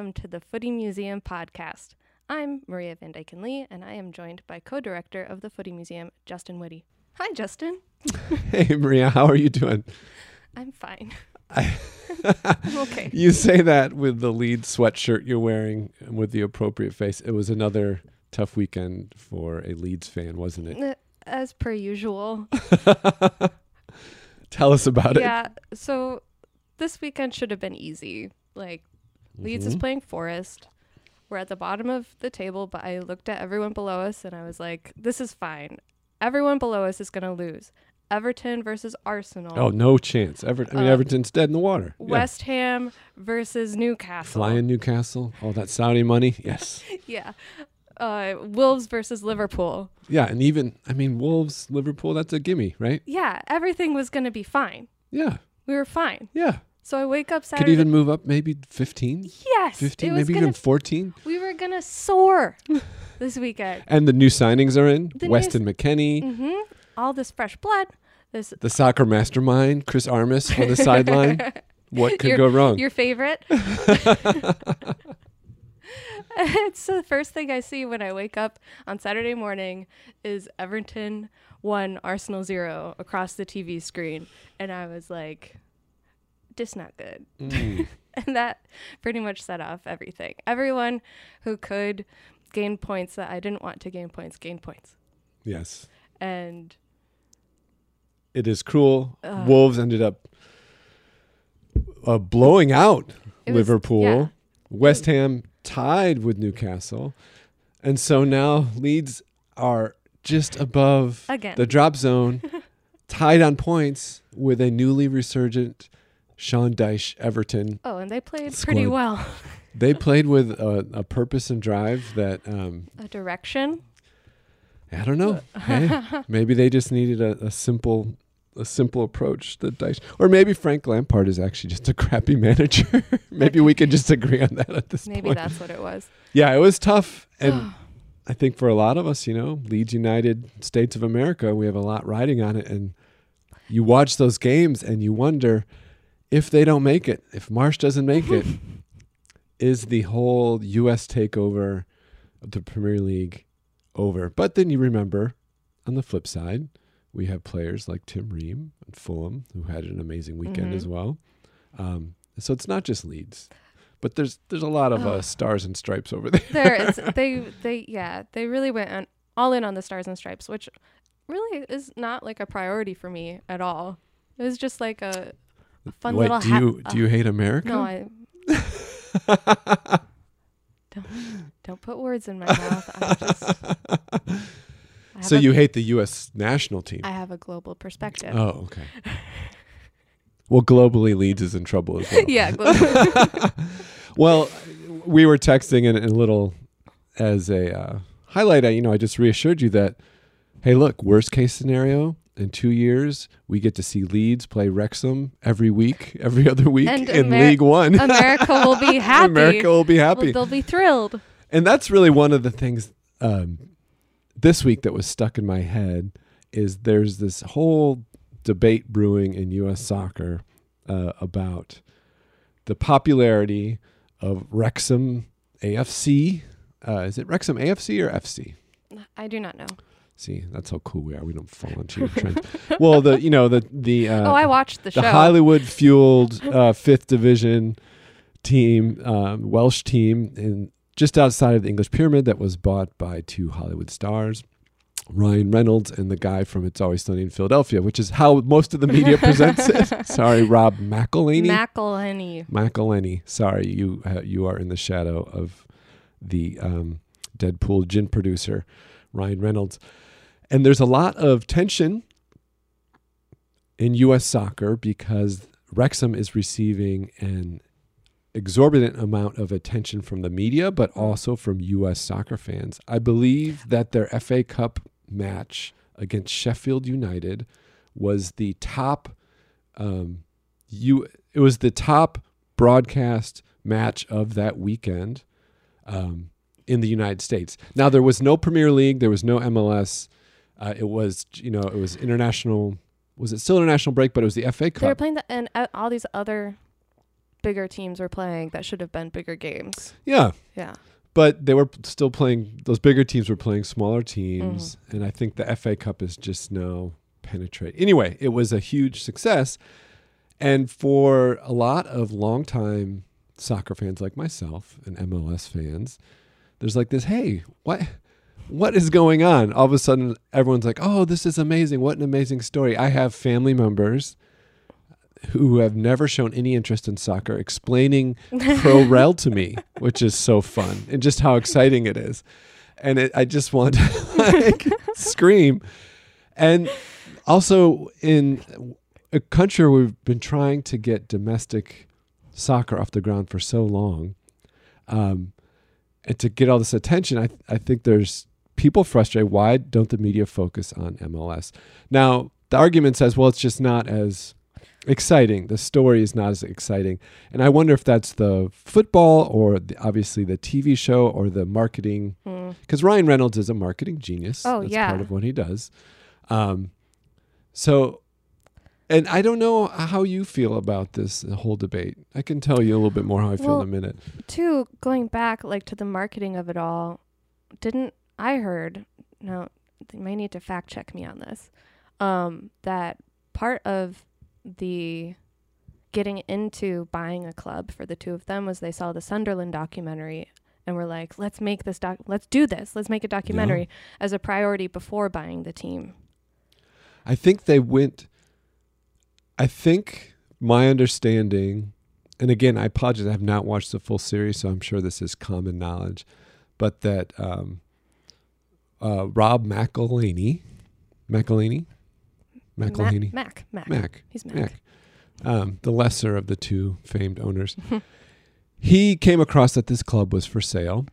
welcome to the Footy Museum podcast. I'm Maria Van Dyken Lee, and I am joined by co director of the Footy Museum, Justin Whitty. Hi, Justin. Hey, Maria, how are you doing? I'm fine. I, I'm okay. you say that with the lead sweatshirt you're wearing and with the appropriate face. It was another tough weekend for a Leeds fan, wasn't it? Uh, As per usual. Tell us about it. yeah, so this weekend should have been easy. Like, Leeds is Mhm. playing Forest. We're at the bottom of the table, but I looked at everyone below us and I was like, this is fine. Everyone below us is going to lose. Everton versus Arsenal. Oh, no chance. Ever- I mean, Uh, Everton's dead in the water. Yeah. West Ham versus Newcastle. Flying Newcastle, all that Saudi money. Yes. Yeah. Uh, Wolves versus Liverpool. Yeah, and even, I mean, Wolves, Liverpool, that's a gimme, right? Yeah, everything was going to be fine. Yeah. We were fine. Yeah. So I wake up Saturday. Could even move up maybe 15, yes, 15, maybe gonna, even 14. We were going to soar this weekend. And the new signings are in The Weston McKennie, hmm All this fresh blood. This the soccer mastermind, Chris Armas on the sideline. What could Your- go wrong? your favorite. it's the first thing I see when I wake up on Saturday morning is Everton 1 Arsenal 0 across the TV screen and I was like this not good. Mm. And that pretty much set off everything. Everyone who could gain points that I didn't want to gain points gained points. Yes. And It is cruel. Ugh. Wolves ended up uh, blowing out was- Liverpool. yeah. West Ham tied with Newcastle. And so now Leeds are just above Again. the drop zone, tied on points with a newly resurgent Sean Dyche Everton. oh, and they played pretty well. They played with a, a purpose and drive that um, A direction. I don't know. hey, maybe they just needed a, a simple a simple approach that Dyche, or maybe Frank Lampard is actually just a crappy manager. maybe we can just agree on that at this Maybe point. Maybe that's what it was. Yeah, it was tough and I think for a lot of us, you know, Leeds United States of America, we have a lot riding on it and you watch those games and you wonder if they don't make it, if Marsch doesn't make it, is the whole US takeover of the Premier League over? But then you remember on the flip side, we have players like Tim Ream and Fulham who had an amazing weekend Mhm. as well. Um, so it's not just Leeds, but there's there's a lot of uh, stars and stripes over there. there it's they they yeah they really went on, all in on the stars and stripes which really is not like a priority for me at all it was just like a fun Wait, little do ha- you do you hate America? no i don't don't put words in my mouth i'm just so a- you hate the U.S. national team? i have a global perspective oh, okay. well, globally, Leeds is in trouble as well. yeah. Well, we were texting and a little as a uh, highlight. I, you know, I just reassured you that, hey, look, worst case scenario in two years, we get to see Leeds play Wrexham every week, every other week And in Amer- League One. america will be happy America will be happy. they'll be thrilled and that's really one of the things um, this week that was stuck in my head is there's this whole debate brewing in U.S. soccer uh, about the popularity of Wrexham AFC. Uh, is it Wrexham AFC or FC? i do not know See, that's how cool we are. We don't fall into your trend. well, the you know the the uh, oh i watched the, the show Hollywood fueled uh, fifth division team, um, Welsh team, in just outside of the English pyramid that was bought by two Hollywood stars, Ryan Reynolds and the guy from It's Always Sunny in Philadelphia, which is how most of the media presents it. Sorry, Rob McElhaney. McElhenney. McElhaney. Sorry, you uh, you are in the shadow of the um, Deadpool gin producer, Ryan Reynolds. And there's a lot of tension in U.S. soccer because Wrexham is receiving an exorbitant amount of attention from the media, but also from U.S. soccer fans. I believe that their FA Cup match against Sheffield United was the top. Um, you it was the top broadcast match of that weekend um, in the United States. Now there was no Premier League, there was no MLS. Uh, it was you know it was international. Was it still international break? But it was the FA Cup. They were playing the and uh, all these other bigger teams were playing that should have been bigger games. Yeah, Yeah. but they were still playing. Those bigger teams were playing smaller teams, and I think the FA Cup is just now penetrate. Anyway, it was a huge success, and for a lot of longtime soccer fans like myself and MLS fans, there's like this. Hey, what? What is going on? All of a sudden, everyone's like, "Oh, this is amazing! What an amazing story!" I have family members who have never shown any interest in soccer explaining pro rel to me, which is so fun and just how exciting it is. And it, I just want to like scream. And also in a country where we've been trying to get domestic soccer off the ground for so long, um, and to get all this attention, I I think there's people frustrated. Why don't the media focus on MLS? Now the argument says, well, it's just not as exciting. The story is not as exciting. And I wonder if that's the football or the, obviously the TV show or the marketing. Mm. Because Ryan Reynolds is a marketing genius. Oh, that's yeah. part of what he does. Um, so, and I don't know how you feel about this whole debate. I can tell you a little bit more how I feel in a minute. Two, going back like to the marketing of it all, didn't I heard? No, they may need to fact check me on this. Um, that part of the getting into buying a club for the two of them was they saw the Sunderland documentary and were like, let's make this doc, let's do this, let's make a documentary as a priority before buying the team. I think they went. I think my understanding, and again, I apologize, I have not watched the full series, so I'm sure this is common knowledge, but that um, uh, Rob McElhaney, McElhaney, McElhaney, Mac, Mac, Mac. He's Mac. Mac, um, the lesser of the two famed owners, he came across that this club was for sale,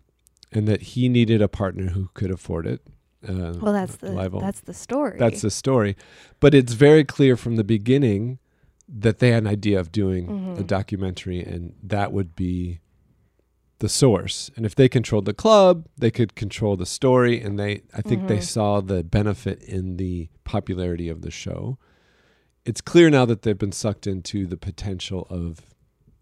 and that he needed a partner who could afford it. Uh, Well, that's the Live- that's the story. that's the story. But it's very clear from the beginning that they had an idea of doing a Mhm. documentary, and that would be the source. And if they controlled the club, they could control the story. And they, I think, they Mhm. saw the benefit in the popularity of the show. It's clear now that they've been sucked into the potential of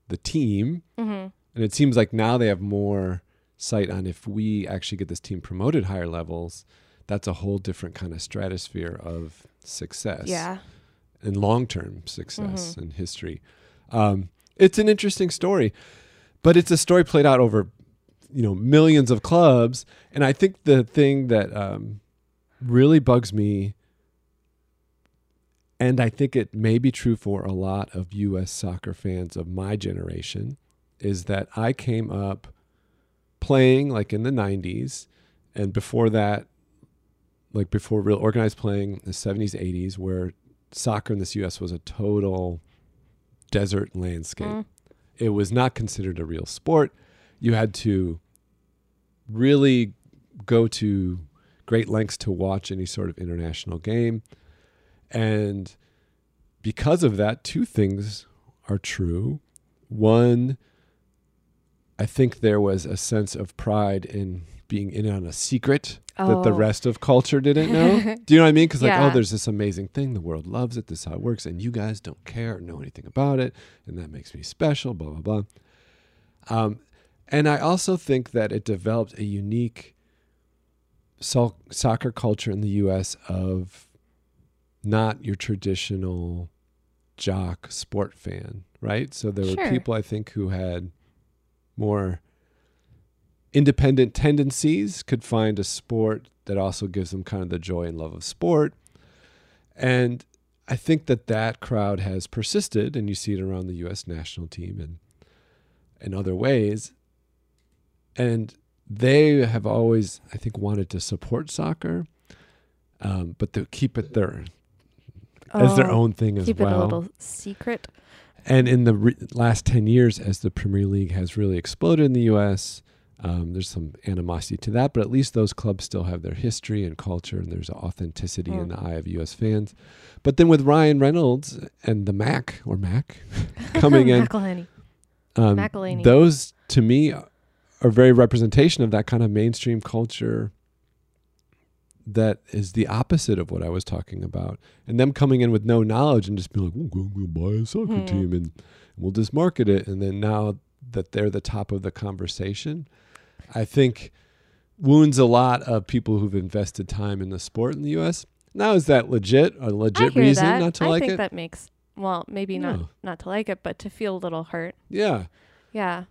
the team, hmm and it seems like now they have more sight on if we actually get this team promoted higher levels. That's a whole different kind of stratosphere of success Yeah. and long term success Mhm. and history. Um, it's an interesting story, but it's a story played out over you know millions of clubs. And I think the thing that um, really bugs me, and I think it may be true for a lot of U.S. soccer fans of my generation, is that I came up playing like in the 90s and before that like before real organized playing the 70s 80s where soccer in this US was a total desert landscape. Mm. It was not considered a real sport. You had to really go to great lengths to watch any sort of international game. And because of that, two things are true. One, I think there was a sense of pride in being in on a secret that the Oh. rest of culture didn't know. Do you know what I mean? Because like, oh, there's this amazing thing. The world loves it. This is how it works, and you guys don't care or know anything about it, and that makes me special. Blah blah blah. Um, and I also think that it developed a unique so- soccer culture in the U.S. of not your traditional jock sport fan, right? So there were people I think who had more independent tendencies could find a sport that also gives them kind of the joy and love of sport. And I think that that crowd has persisted, and you see it around the U.S. national team and in other ways. And they have always, I think, wanted to support soccer, um, but to keep it their as their Oh, own thing as Keep well. it a little secret. And in the re- last 10 years, as the Premier League has really exploded in the U.S., um, there's some animosity to that, but at least those clubs still have their history and culture, and there's authenticity in Mm. the eye of U.S. fans. But then with Ryan Reynolds and the Mac, or Mac, coming in, um, McElhaney. those to me are very representation of that kind of mainstream culture that is the opposite of what I was talking about. And them coming in with no knowledge and just being like, "We'll, we'll buy a soccer Hmm. team and we'll just market it." And then now that they're the top of the conversation, I think wounds a lot of people who've invested time in the sport in the U.S. Now, is that legit? A legit reason that. not to like it? I like think it? that makes well, maybe not No. not to like it, but to feel a little hurt. yeah. Yeah.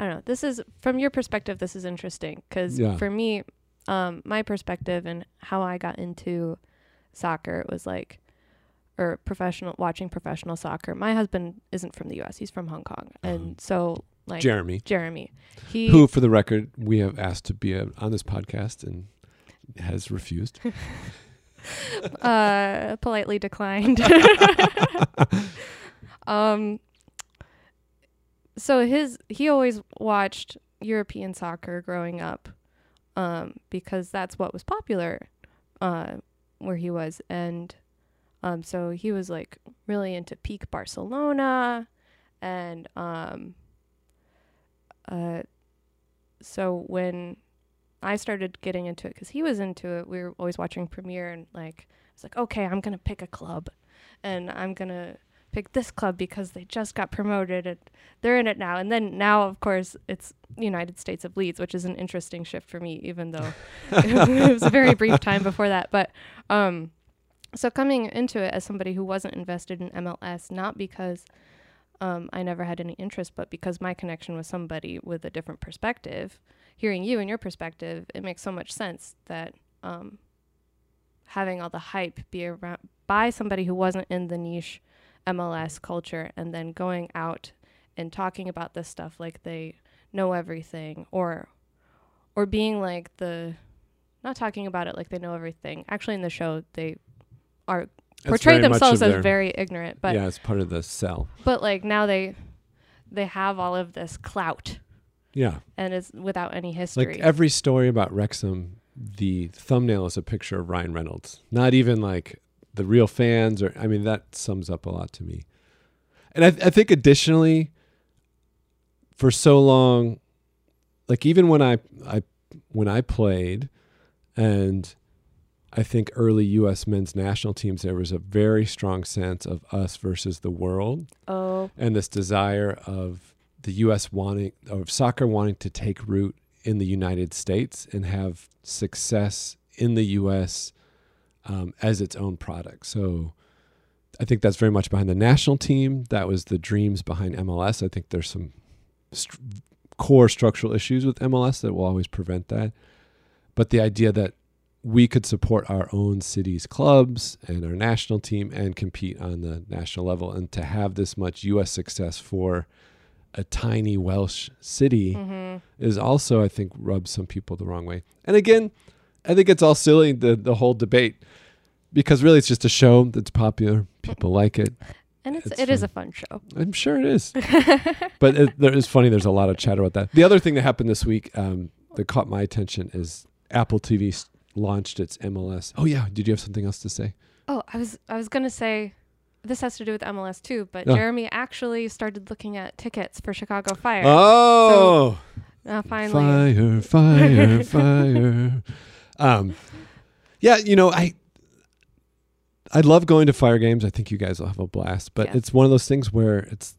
I don't know. This is from your perspective. This is interesting because Yeah. for me, um, my perspective and how I got into soccer it was like, or professional watching professional soccer. My husband isn't from the U.S. He's from Hong Kong, and so like Jeremy, Jeremy, he who, for the record, we have asked to be a, on this podcast and has refused. uh, politely declined. um, so his he always watched European soccer growing up, um, because that's what was popular, uh, where he was, and um, so he was like really into peak Barcelona, and um, uh, so when I started getting into it because he was into it. We were always watching Premier, and like I was like, okay, I'm gonna pick a club, and I'm gonna pick this club because they just got promoted and they're in it now. And then now, of course, it's United States of Leeds, which is an interesting shift for me, even though it was a very brief time before that. But um, so coming into it as somebody who wasn't invested in MLS, not because um, I never had any interest, but because my connection was somebody with a different perspective hearing you and your perspective, it makes so much sense that um, having all the hype be around by somebody who wasn't in the niche MLS culture and then going out and talking about this stuff like they know everything or or being like the not talking about it like they know everything. Actually in the show they are That's portray very themselves as their- very ignorant, but yeah, it's part of the sell. but like now they they have all of this clout Yeah, and it's without any history. like every story about Wrexham, the thumbnail is a picture of Ryan Reynolds. Not even like the real fans, or I mean, that sums up a lot to me. And I, I think additionally, for so long, like even when I, I when I played, and I think early U.S. men's national teams, there was a very strong sense of us versus the world. oh, and this desire of the U.S. wanting of soccer wanting to take root in the United States and have success in the U.S. Um, as its own product. So I think that's very much behind the national team. That was the dreams behind MLS. I think there's some st- core structural issues with MLS that will always prevent that. But the idea that we could support our own city's clubs and our national team and compete on the national level and to have this much US success for a tiny Welsh city hmm is also I think rubs some people the wrong way. And again, I think it's all silly the the whole debate because really it's just a show that's popular. People like it. and it's, It's it is a fun show. I'm sure it is. but it, there is funny. There's a lot of chatter about that. The other thing that happened this week um, that caught my attention is Apple TV launched its MLS. Oh yeah, did you have something else to say? Oh, I was I was gonna say this has to do with MLS too, but Oh. Jeremy actually started looking at tickets for Chicago Fire. Oh, Now finally, fire, fire, fire. Um, yeah, you know, I I love going to fire games. I think you guys will have a blast. But Yes. it's one of those things where it's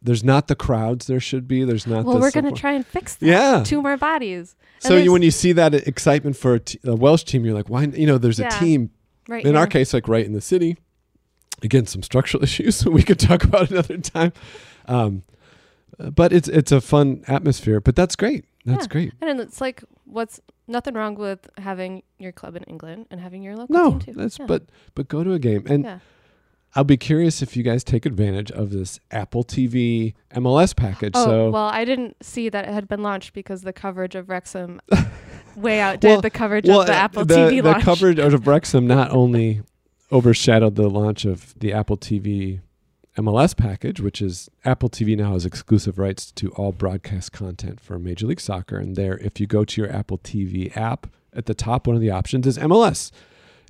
there's not the crowds there should be. There's not. well, we're gonna try and fix that. Yeah. Two more bodies. So you, when you see that excitement for a, t- a Welsh team, you're like, why? You know, there's a team. Right In our case, like right in the city. Again, some structural issues we could talk about another time. Um, but it's it's a fun atmosphere. But that's great. That's Yeah. great. And it's like what's nothing wrong with having your club in England and having your local No, team too. that's Yeah. but but go to a game and yeah. I'll be curious if you guys take advantage of this Apple TV MLS package. Oh so well, I didn't see that it had been launched because the coverage of Wrexham way outdid Well- the coverage well, of the uh, Apple the, TV the launch. The coverage of Wrexham not only overshadowed the launch of the Apple TV MLS package, which is Apple TV now has exclusive rights to all broadcast content for Major League Soccer. And there, if you go to your Apple TV app, at the top, one of the options is MLS.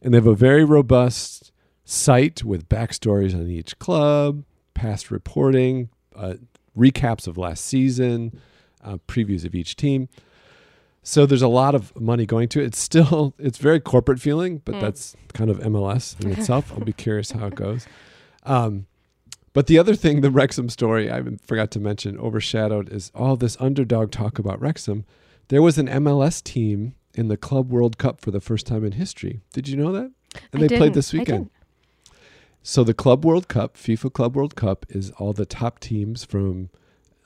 And they have a very robust site with backstories on each club, past reporting, uh, recaps of last season, uh, previews of each team. So there's a lot of money going to it. It's still it's very corporate feeling, but Mm. that's kind of MLS in itself. I'll be curious how it goes. Um, but the other thing, the Wrexham story I forgot to mention, overshadowed is all this underdog talk about Wrexham. There was an MLS team in the Club World Cup for the first time in history. Did you know that? And I they played didn't. this I weekend. So the Club World Cup, FIFA Club World Cup, is all the top teams from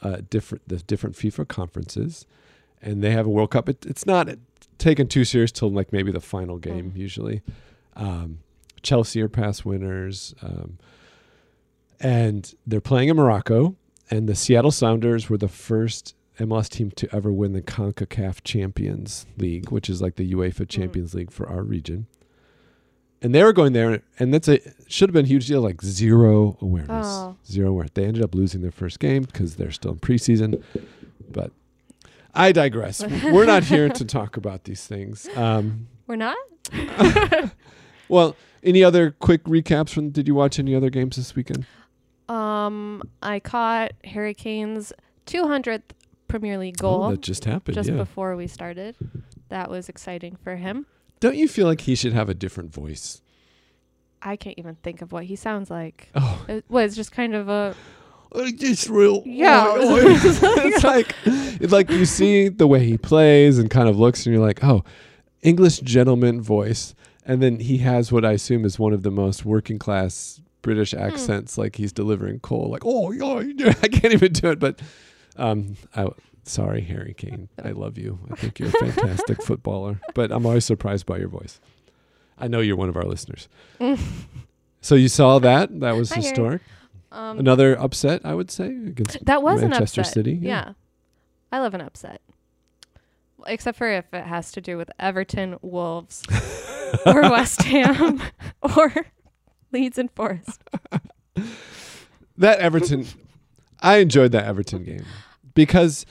uh, different the different FIFA conferences, and they have a World Cup. It, it's not taken too serious till like maybe the final game usually. Um, Chelsea are past winners, um, and they're playing in Morocco. And the Seattle Sounders were the first MLS team to ever win the CONCACAF Champions League, which is like the UEFA Champions League for our region. And they were going there, and that's a should have been a huge deal. Like zero awareness, Oh. zero awareness. They ended up losing their first game because they're still in preseason. But I digress. we're not here to talk about these things. Um, We're not. well, any other quick recaps from? Did you watch any other games this weekend? Um, I caught Harry Kane's 200th Premier League Oh, goal that just happened. just yeah. before we started. That was exciting for him. Don't you feel like he should have a different voice? I can't even think of what he sounds like. Oh, It was just kind of a it's real. Yeah. it's like it's like you see the way he plays and kind of looks, and you're like, oh, English gentleman voice, and then he has what I assume is one of the most working class British accents, like he's delivering coal, like oh, yeah, I can't even do it, but um, I. Sorry, Harry Kane. I love you. I think you're a fantastic footballer, but I'm always surprised by your voice. I know you're one of our listeners. So you saw that? That was Hi, historic. um, Another upset, I would say, against that was Manchester an upset. City, yeah. Yeah. I love an upset. Except for if it has to do with Everton, Wolves, or West Ham, or Leeds and Forest. that Everton. I enjoyed that Everton game because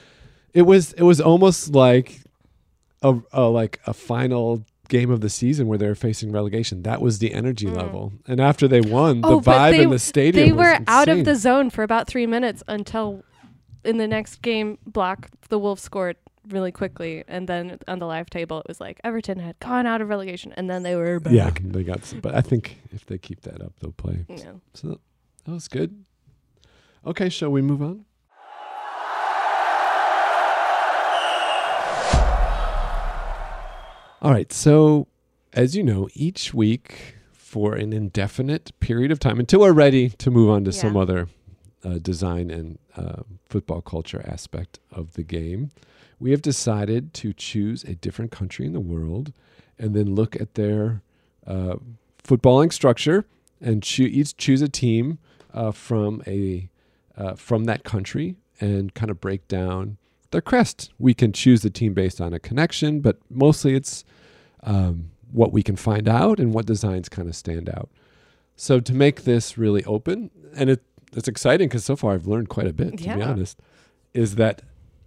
it was it was almost like a, a like a final game of the season where they were facing relegation. That was the energy Mm. level, and after they won, the Oh, but vibe they- in the stadium. They was were out of the zone for about three minutes until in the next game block, the Wolves scored really quickly. And then on the live table, it was like Everton had gone out of relegation and then they were back. Yeah, they got. Some, but I think if they keep that up, they'll play. Yeah. So that was good. Okay, shall we move on? All right. So, as you know, each week for an indefinite period of time until we're ready to move on to some other uh, design and uh, football culture aspect of the game, we have decided to choose a different country in the world and then look at their uh, footballing structure and choo- each choose a team uh, from a uh, from that country and kind of break down their crest. We can choose the team based on a connection, but mostly it's um, what we can find out and what designs kind of stand out. So to make this really open, and it, it's exciting because so far I've learned quite a bit. To be honest, is that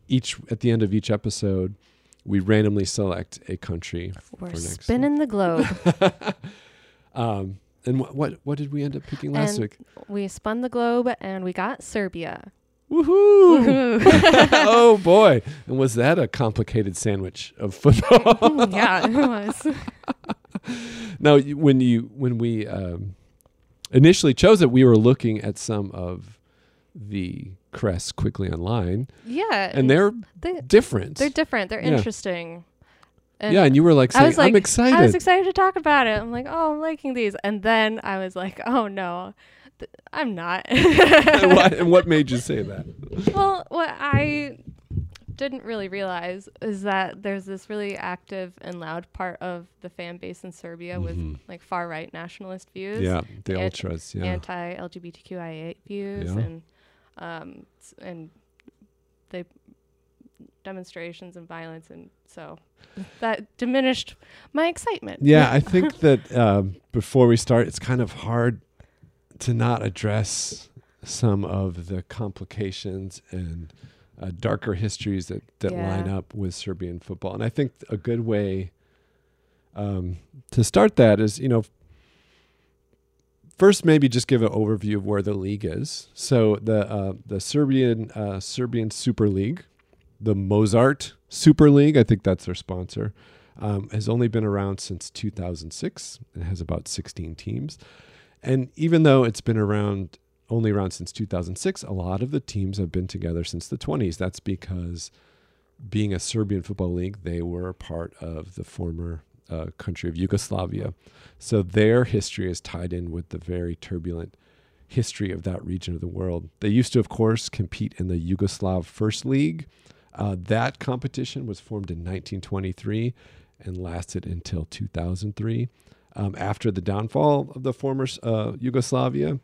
each at the end of each episode, we randomly select a country. We're For next spinning the globe. um, and what, what what did we end up picking last And- week? we spun the globe and we got Serbia. Woohoo! Oh boy! And was that a complicated sandwich of football? yeah, it was. now, when you when we um, initially chose it, we were looking at some of the crests quickly online, Yeah. and they're they, different. they're different. They're Yeah. interesting. And yeah, and you were like I was like, "I'm excited." I was excited to talk about it. I'm like, oh, I'm liking these. And then I was like, oh no, th- I'm not. and, what, and what made you say that? well, what I didn't really realize is that there's this really active and loud part of the fan base in Serbia Mhm. with like far right nationalist views. Yeah, the Ant- ultras. Yeah, anti LGBTQIA views Yeah. and um and they demonstrations and violence and so that diminished my excitement. Yeah, I think that um, before we start, it's kind of hard to not address some of the complications and uh, darker histories that, that Yeah. line up with Serbian football. And I think a good way um, to start that is, you know, first maybe just give an overview of where the league is. So the uh, the Serbian uh, Serbian Super League, the Mozzart Super League, I think that's their sponsor, um, has only been around since 2006 and has about 16 teams. And even though it's been around only around since 2006, a lot of the teams have been together since the 20s. That's because being a Serbian football league, they were part of the former uh, country of Yugoslavia. So their history is tied in with the very turbulent history of that region of the world. They used to, of course, compete in the Yugoslav First League. Uh, that competition was formed in 1923 and lasted until 2003. Um, after the downfall of the former uh, Yugoslavia,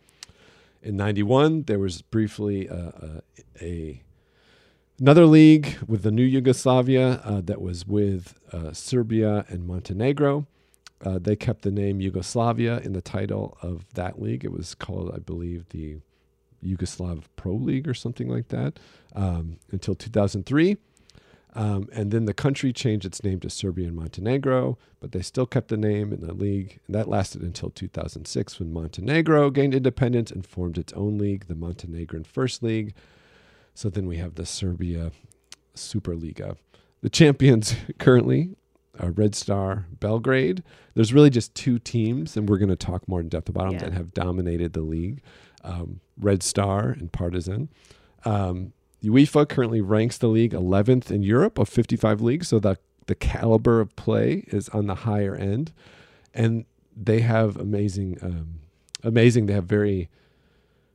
in 91, there was briefly a, a, a another league with the new Yugoslavia uh, that was with uh, Serbia and Montenegro. Uh, they kept the name Yugoslavia in the title of that league. It was called, I believe, the Yugoslav Pro League or something like that um, until 2003. Um, and then the country changed its name to Serbia and Montenegro, but they still kept the name in the league. And that lasted until 2006 when Montenegro gained independence and formed its own league, the Montenegrin First League. So then we have the Serbia Superliga. The champions currently are Red Star Belgrade. There's really just two teams, and we're going to talk more in depth about them Yeah. that have dominated the league um, Red Star and Partizan. Um, UEFA currently ranks the league 11th in Europe of 55 leagues, so the the caliber of play is on the higher end, and they have amazing, um, amazing. They have very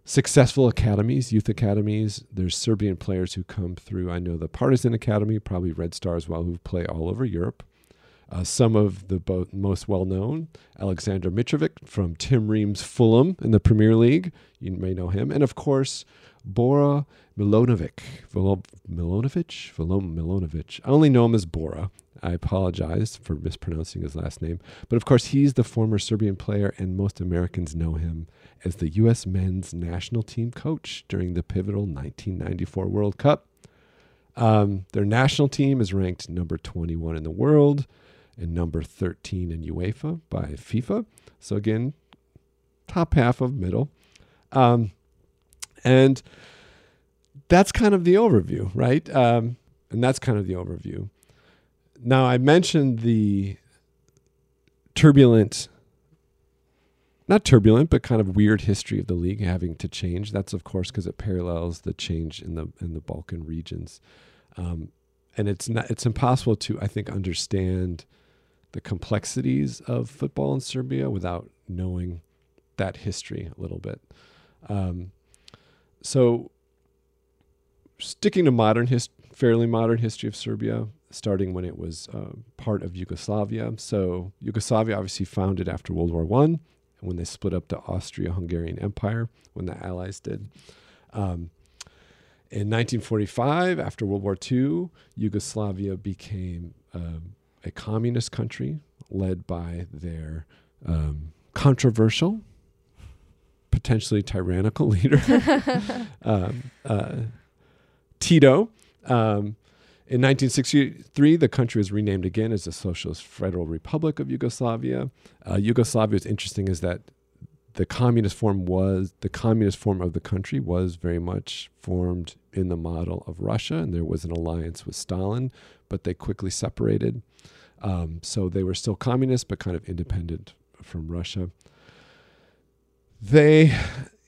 successful academies, youth academies. There's Serbian players who come through. I know the Partizan Academy, probably Red Star as well, who play all over Europe. Uh, some of the bo- most well known, Alexander Mitrovic from Tim Ream's Fulham in the Premier League. You may know him. And of course, Bora Milonovic. Vilo- Milonovic? Milonovic. I only know him as Bora. I apologize for mispronouncing his last name. But of course, he's the former Serbian player, and most Americans know him as the U.S. men's national team coach during the pivotal 1994 World Cup. Um, their national team is ranked number 21 in the world and number 13 in UEFA by FIFA. So, again, top half of middle. Um, and that's kind of the overview, right? Um, and that's kind of the overview. Now, I mentioned the turbulent, not turbulent, but kind of weird history of the league having to change. That's of course because it parallels the change in the in the Balkan regions, um, and it's not it's impossible to I think understand the complexities of football in Serbia without knowing that history a little bit. Um, so, sticking to modern his fairly modern history of Serbia, starting when it was uh, part of Yugoslavia. So Yugoslavia obviously founded after World War One, when they split up the Austria-Hungarian Empire, when the Allies did. Um, in 1945, after World War II, Yugoslavia became um, a communist country led by their um, controversial, potentially tyrannical leader, um, uh, Tito. Um, in 1963, the country was renamed again as the Socialist Federal Republic of Yugoslavia. Uh, Yugoslavia is interesting is that the communist form was the communist form of the country was very much formed in the model of Russia, and there was an alliance with Stalin, but they quickly separated. Um, so they were still communist, but kind of independent from Russia. They,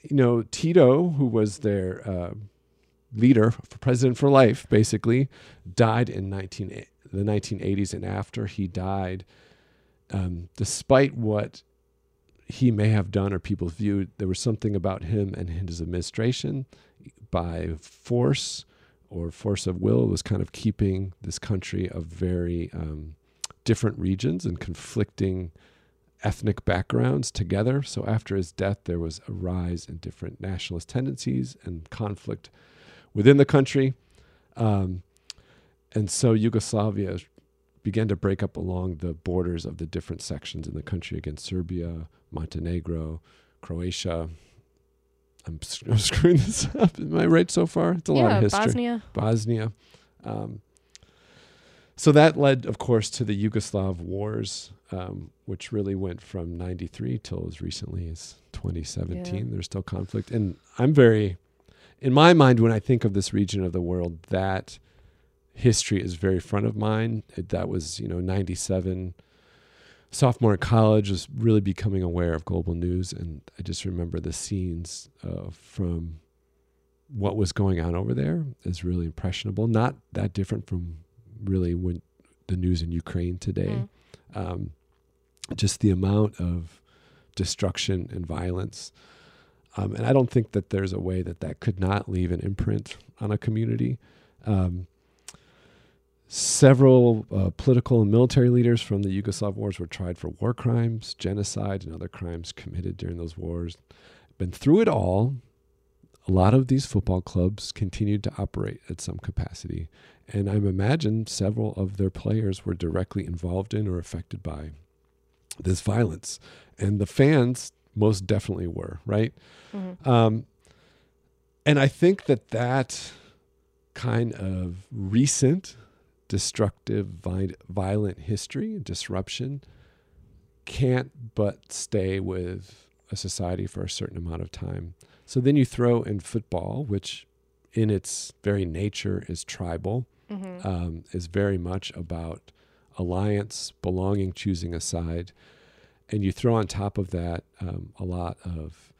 you know, Tito, who was their uh, leader for president for life, basically, died in 19, the 1980s, and after he died, um, despite what he may have done or people viewed, there was something about him and his administration by force or force of will was kind of keeping this country of very um, different regions and conflicting ethnic backgrounds together. So after his death, there was a rise in different nationalist tendencies and conflict within the country. Um, and so Yugoslavia began to break up along the borders of the different sections in the country against Serbia, Montenegro, Croatia. I'm, I'm screwing this up. Am I right so far? It's a lot of history. Bosnia. Bosnia. Um, so that led, of course, to the Yugoslav wars, um, which really went from 93 till as recently as 2017. Yeah. There's still conflict. And I'm very, in my mind, when I think of this region of the world, that history is very front of mind. It, that was, you know, 97. Sophomore in college was really becoming aware of global news. And I just remember the scenes uh, from what was going on over there is really impressionable. Not that different from really when the news in Ukraine today. Mm. Um, just the amount of destruction and violence. Um, and I don't think that there's a way that that could not leave an imprint on a community. Um, several uh, political and military leaders from the Yugoslav wars were tried for war crimes, genocide, and other crimes committed during those wars. Been through it all. A lot of these football clubs continued to operate at some capacity. And I imagine several of their players were directly involved in or affected by this violence. And the fans most definitely were, right? Mhm. Um, and I think that that kind of recent destructive, vi- violent history and disruption can't but stay with a society for a certain amount of time. So then you throw in football, which in its very nature is tribal, Mhm. um, is very much about alliance, belonging, choosing a side. And you throw on top of that um, a lot of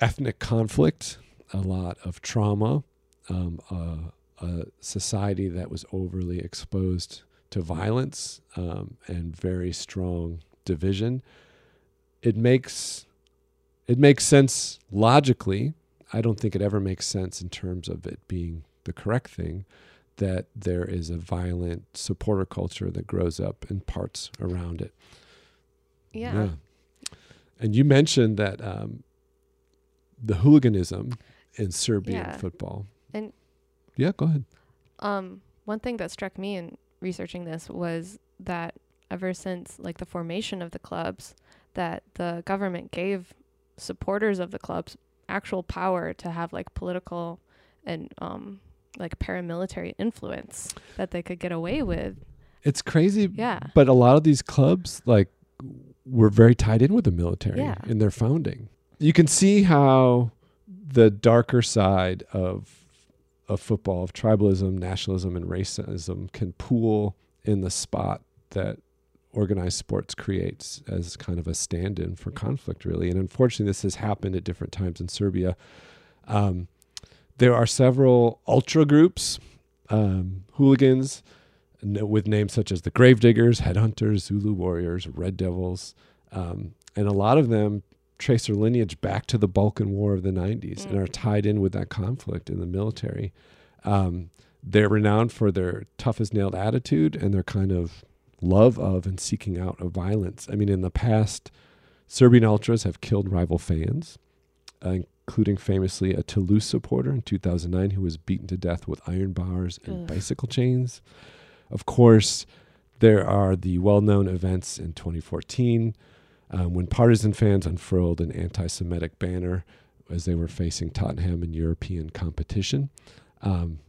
ethnic conflict, a lot of trauma, um, a, a society that was overly exposed to violence um, and very strong division. It makes it makes sense logically. I don't think it ever makes sense in terms of it being the correct thing that there is a violent supporter culture that grows up in parts around it. Yeah. And you mentioned that um, the hooliganism in Serbian Yeah. football. And- yeah, go ahead. Um, one thing that struck me in researching this was that ever since like the formation of the clubs, that the government gave supporters of the clubs actual power to have like political and um like paramilitary influence that they could get away with. It's crazy, Yeah. but a lot of these clubs like were very tied in with the military Yeah. in their founding. You can see how the darker side of of football, of tribalism, nationalism, and racism can pool in the spot that organized sports creates as kind of a stand-in for conflict, really. And unfortunately, this has happened at different times in Serbia. Um, there are several ultra groups, um, hooligans, with names such as the Gravediggers, Headhunters, Zulu Warriors, Red Devils, um, and a lot of them trace their lineage back to the Balkan War of the 90s and Mm. are tied in with that conflict in the military. Um, they're renowned for their tough as nailed attitude and their kind of love of and seeking out of violence. I mean, in the past, Serbian ultras have killed rival fans, uh, including famously a Toulouse supporter in 2009 who was beaten to death with iron bars and Ugh. bicycle chains. Of course, there are the well known events in 2014 um, when Partizan fans unfurled an anti Semitic banner as they were facing Tottenham in European competition, um,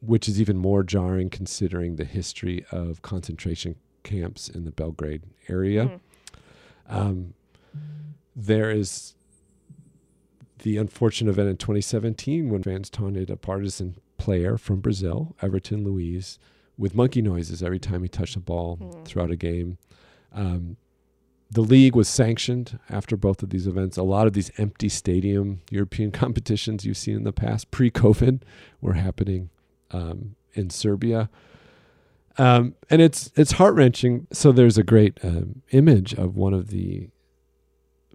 which is even more jarring considering the history of concentration camps in the Belgrade area. Mm. Um, there is the unfortunate event in 2017 when fans taunted a Partizan player from Brazil, Everton Luiz, with monkey noises every time he touched the ball Mm. throughout a game. Um, the league was sanctioned after both of these events. A lot of these empty stadium European competitions you've seen in the past, pre COVID, were happening um, in Serbia. Um, and it's it's heart wrenching. So there's a great um, image of one of the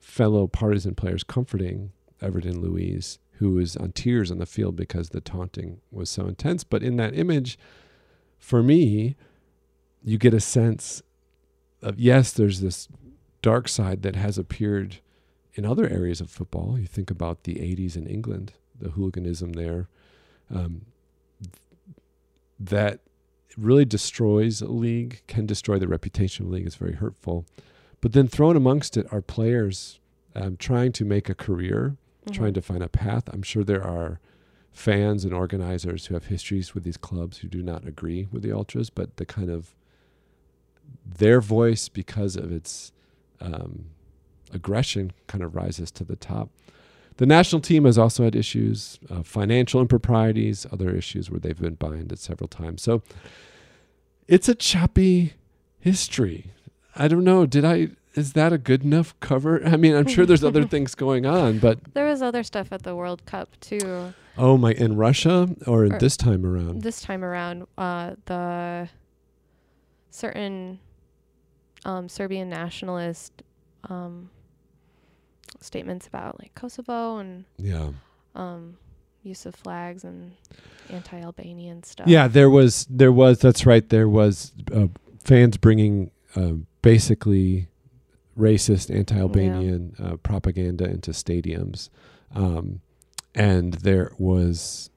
fellow Partizan players comforting Everton Luiz, who was on tears on the field because the taunting was so intense. But in that image, for me, you get a sense of yes, there's this dark side that has appeared in other areas of football. You think about the 80s in England, the hooliganism there, um, that really destroys a league, can destroy the reputation of a league. It's very hurtful. But then thrown amongst it are players um, trying to make a career, trying Mhm. to find a path. I'm sure there are fans and organizers who have histories with these clubs who do not agree with the ultras, but the kind of their voice because of its um, aggression kind of rises to the top. the national team has also had issues, uh, financial improprieties, other issues where they've been binded several times. So it's a choppy history. I don't know. Did I? Is that a good enough cover? I mean, I'm sure there's other things going on, but There was other stuff at the World Cup too. oh my! In Russia or, Or- this time around? This time around, uh, the certain um, Serbian nationalist um, statements about like Kosovo and yeah. um, use of flags and anti-Albanian stuff. Yeah, there was there was that's right. There was uh, fans bringing uh, basically racist, anti-Albanian uh, propaganda into stadiums, um, and there was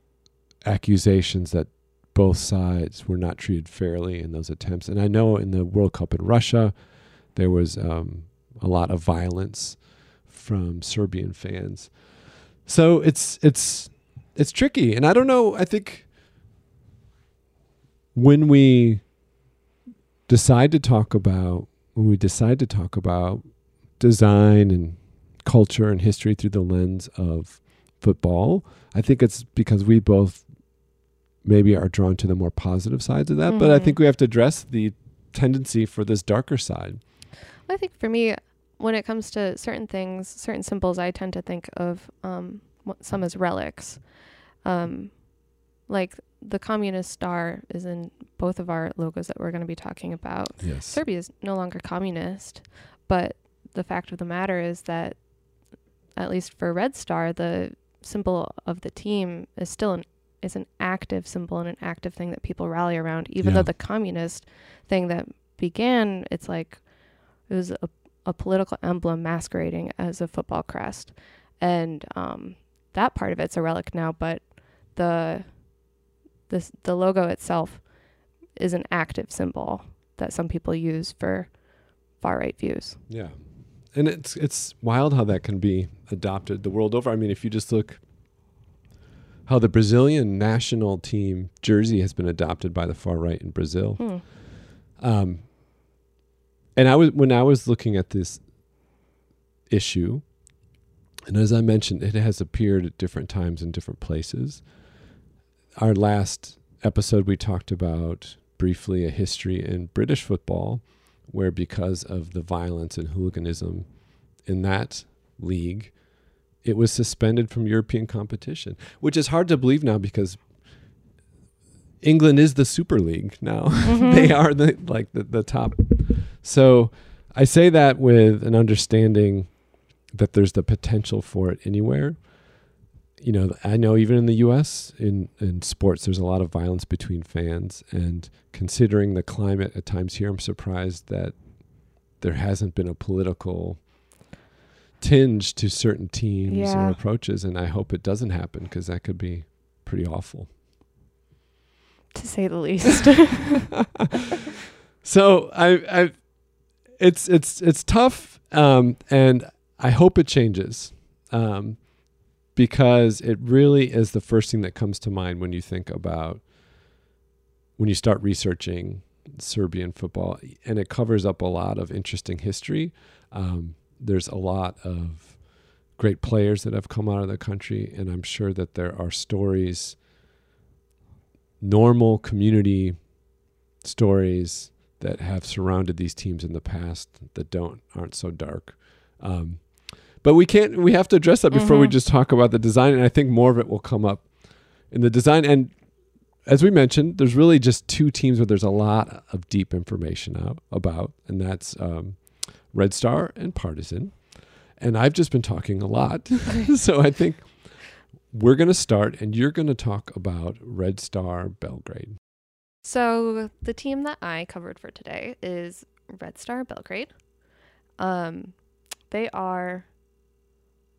accusations that both sides were not treated fairly in those attempts. And I know in the World Cup in Russia, there was um, a lot of violence from Serbian fans. So it's it's it's tricky, and I don't know. I think when we decide to talk about when we decide to talk about design and culture and history through the lens of football, I think it's because we both maybe are drawn to the more positive sides of that, but I Mhm. think we have to address the tendency for this darker side. I think for me, when it comes to certain things, certain symbols, I tend to think of um, some as relics. Um, like the communist star is in both of our logos that we're going to be talking about. Yes. Serbia is no longer communist, but the fact of the matter is that, at least for Red Star, the symbol of the team is still an is an active symbol and an active thing that people rally around. Even Yeah. though the communist thing that began, it's like it was a, a political emblem masquerading as a football crest, and um, that part of it's a relic now. But the this the logo itself is an active symbol that some people use for far right views. Yeah. And it's it's wild how that can be adopted the world over. I mean, if you just look how the Brazilian national team jersey has been adopted by the far right in Brazil. Hmm. Um, and I was when I was looking at this issue, and as I mentioned, it has appeared at different times in different places. Our last episode, we talked about briefly a history in British football, where because of the violence and hooliganism in that league, it was suspended from European competition, which is hard to believe now because England is the Super League now. Mhm. they are the like the, the top. So I say that with an understanding that there's the potential for it anywhere. You know, I know even in the US in in sports there's a lot of violence between fans and considering the climate at times here I'm surprised that there hasn't been a political tinge to certain teams or approaches and I hope it doesn't happen because that could be pretty awful. to say the least. so I, I, it's it's it's tough, um, and I hope it changes, um, because it really is the first thing that comes to mind when you think about when you start researching Serbian football, and it covers up a lot of interesting history. Um, there's a lot of great players that have come out of the country, and I'm sure that there are stories, normal community stories that have surrounded these teams in the past that don't aren't so dark. Um, but we can't. We have to address that before we Mhm. just talk about the design, and I think more of it will come up in the design. And as we mentioned, there's really just two teams where there's a lot of deep information out about, and that's um, Red Star and Partizan. And I've just been talking a lot, so I think we're going to start, and you're going to talk about Red Star Belgrade. so the team that I covered for today is Red Star Belgrade. Um, they are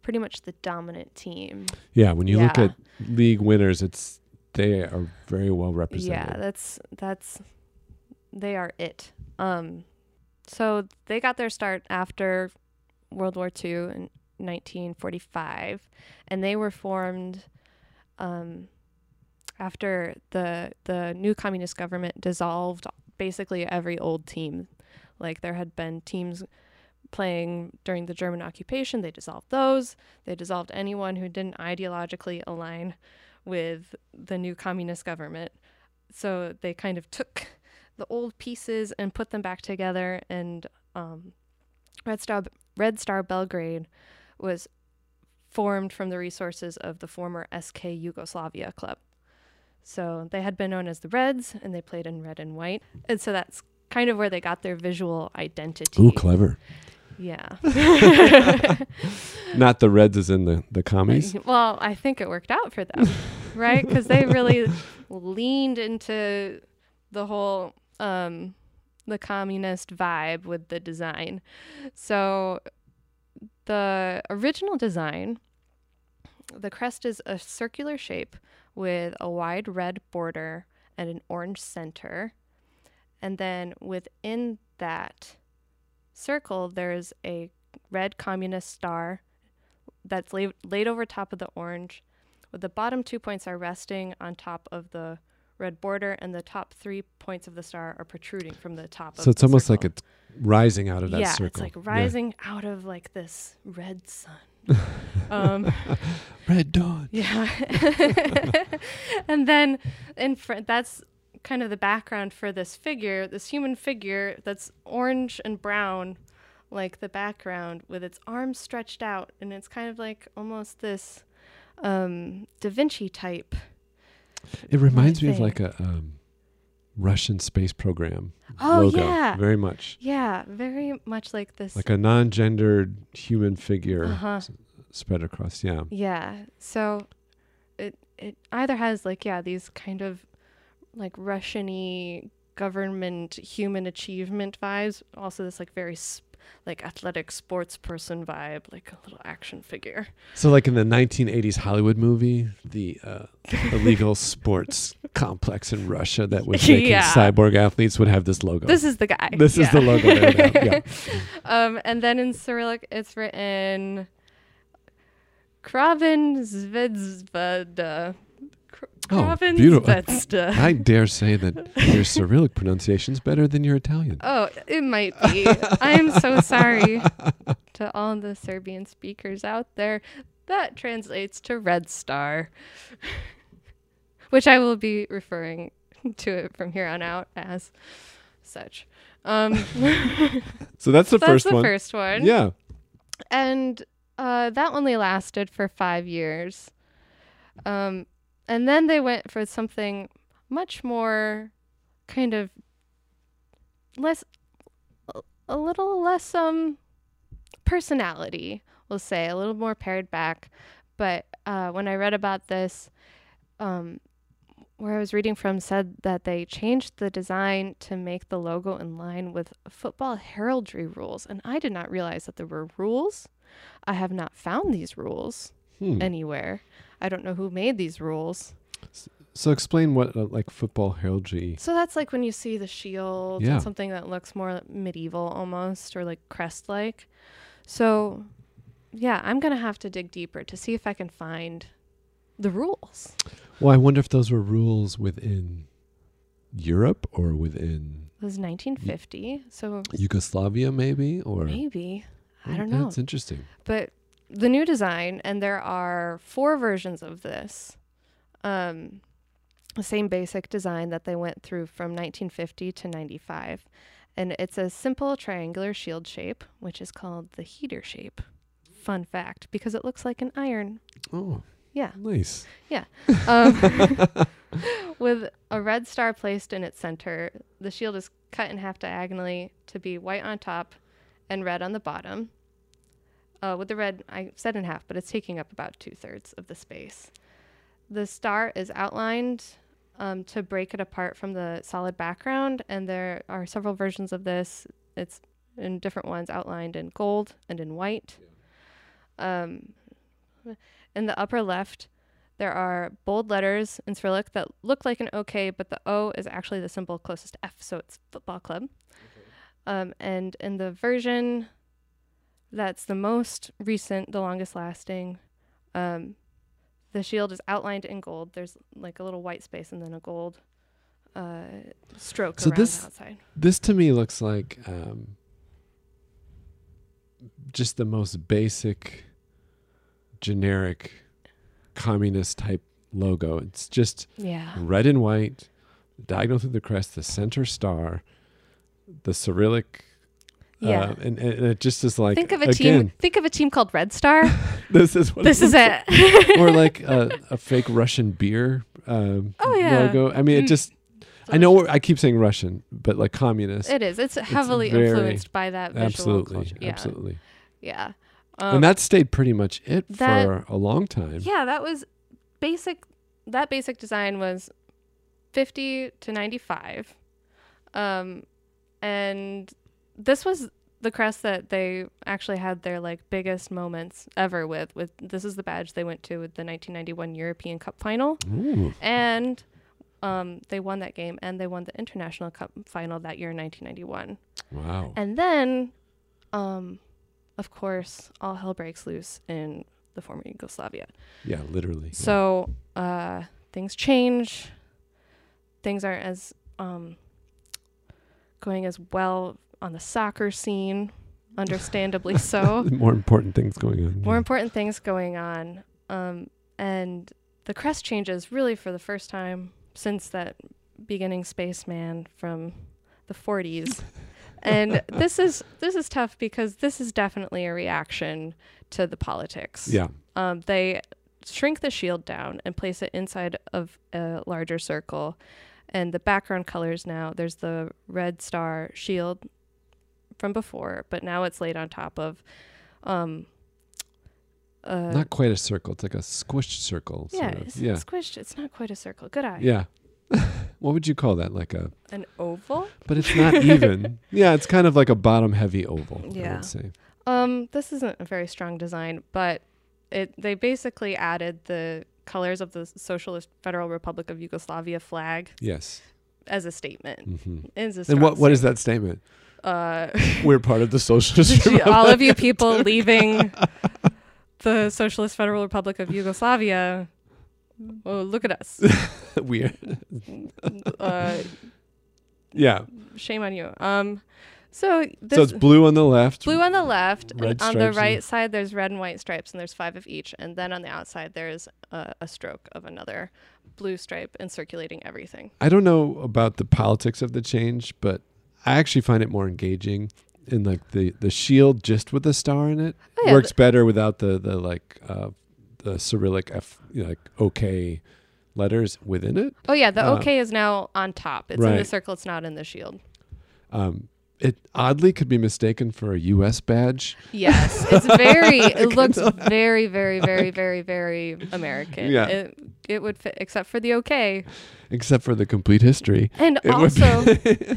pretty much the dominant team. Yeah, when you look at league winners, it's they are very well represented. Yeah, that's that's they are it. Um so they got their start after World War II in 1945 and they were formed um after the the new communist government dissolved basically every old team. Like there had been teams playing during the German occupation. They dissolved those. They dissolved anyone who didn't ideologically align with the new communist government. So they kind of took the old pieces and put them back together. And um, Red Star Red Star Belgrade was formed from the resources of the former SK Yugoslavia club. So they had been known as the Reds, and they played in red and white, and so that's kind of where they got their visual identity. Ooh, clever. Yeah. Not the Reds as in the, the commies. well, I think it worked out for them, right? Because they really leaned into the whole um, the communist vibe with the design. So the original design, the crest is a circular shape with a wide red border and an orange center. And then within that circle, there's a red communist star that's laid, laid over top of the orange, with the bottom two points are resting on top of the red border, and the top three points of the star are protruding from the top. So it's almost like it's rising out of that yeah, circle. it's like rising yeah. out of like this red sun. um, red dawn. Yeah. and then in front, that's kind of the background for this figure, this human figure that's orange and brown, like the background, with its arms stretched out, and it's kind of like almost this um, Da Vinci type. It reminds me of like a um, Russian space program oh, logo. yeah. Very much. Yeah, very much like this. Like a non-gendered human figure Uh-huh. s- spread across. Yeah. Yeah. So it it either has like yeah, these kind of like Russian-y government human achievement vibes, also this like very sp- like athletic sports person vibe, like a little action figure. So, like in the 1980s Hollywood movie, the uh, illegal sports complex in Russia that was making Yeah. cyborg athletes would have this logo. This is the guy. This is the logo yeah. um, and then in Cyrillic, it's written Kravin Zvezda. Oh, beautiful. Zvezda. I dare say that your Cyrillic pronunciation is better than your Italian. Oh, it might be. I'm so sorry to all the Serbian speakers out there. That translates to Red Star, which I will be referring to it from here on out as such. Um, So that's the that's first the one. first one. Yeah. And uh, that only lasted for five years. Um, and then they went for something much more kind of less, a- little less um personality, we'll say, a little more pared back. But uh, when I read about this, um, where I was reading from said that they changed the design to make the logo in line with football heraldry rules. And I did not realize that there were rules. I have not found these rules Hmm. anywhere. I don't know who made these rules. So explain what uh, like football heraldry. So that's like when you see the shield Yeah. and something that looks more medieval almost or like crest like. So yeah, I'm going to have to dig deeper to see if I can find the rules. Well, I wonder if those were rules within Europe or within It was 1950, so Yugoslavia, maybe, or maybe I don't Yeah, know. That's interesting. But the new design, and there are four versions of this. Um, the same basic design that they went through from 1950 to 95. And it's a simple triangular shield shape, which is called the heater shape. Fun fact, because it looks like an iron. Oh, Yeah. nice. Yeah. Um, with a red star placed in its center, the shield is cut in half diagonally to be white on top and red on the bottom. Uh, with the red, I said in half, but it's taking up about two thirds of the space. The star is outlined um, to break it apart from the solid background, and there are several versions of this. It's in different ones outlined in gold and in white. Um, in the upper left, there are bold letters in Cyrillic that look like an OK, but the O is actually the symbol closest to F, so it's football club. Um, and in the version that's the most recent, the longest lasting, um, the shield is outlined in gold. There's like a little white space and then a gold uh, stroke So around this- the outside. This to me looks like um, just the most basic, generic, communist type logo. It's just Yeah. red and white, diagonal through the crest, the center star, the Cyrillic. Yeah. Uh, and, and it just is like think of a again, team. Think of a team called Red Star. This is what this is it. or like a, a fake Russian beer um, Oh, yeah. logo. I mean, it Mm. just. I know I keep saying Russian, but like communist. it is. It's heavily very- influenced by that absolutely. Yeah. absolutely. Yeah. Um, and that stayed pretty much it that- for a long time. Yeah, that was basic. That basic design was fifty to ninety-five, um, and this was the crest that they actually had their like biggest moments ever with. With this is the badge they went to with the 1991 European Cup final, Ooh, and um, they won that game, and they won the International Cup final that year in 1991. wow. And then, um, of course, all hell breaks loose in the former Yugoslavia. Yeah, literally. So uh, things change. Things aren't as um, going as well on the soccer scene, understandably so. more important things going on. More yeah. important things going on. Um, and the crest changes really for the first time since that beginning spaceman from the 40s. and this is this is tough because this is definitely a reaction to the politics Yeah. um, they shrink the shield down and place it inside of a larger circle. And the background colors now there's the red star shield from before, but now it's laid on top of um uh Not quite a circle. It's like a squished circle. yeah, Sort of. it's Yeah. squished. It's not quite a circle. Good eye. Yeah. what would you call that? Like a, An oval. but it's not even. yeah, it's kind of like a bottom heavy oval. Yeah. Um, this isn't a very strong design, but it they basically added the colors of the Socialist Federal Republic of Yugoslavia flag Yes. as a statement. hmm It's a And what what is statement. that statement? Uh, We're part of the socialist. all of you people leaving the Socialist Federal Republic of Yugoslavia. Oh, look at us. Weird. Uh, Yeah. shame on you. Um, so this so it's blue on the left. blue on the left. and on the right side, there's red and white stripes, and there's five of each. And then on the outside, there's a, a stroke of another blue stripe encirculating everything. I don't know about the politics of the change, but I actually find it more engaging. In like the the shield just with the star in it Oh, yeah, works better without the the like uh the Cyrillic F you know, like OK letters within it. Oh yeah, the Uh, OK is now on top. It's in the circle. It's not in the shield. Um, it oddly could be mistaken for a U.S. badge. Yes, it's very. it looks very, very, very, very, very American. Yeah. It, it would fit, except for the OK. except for the complete history. And It also,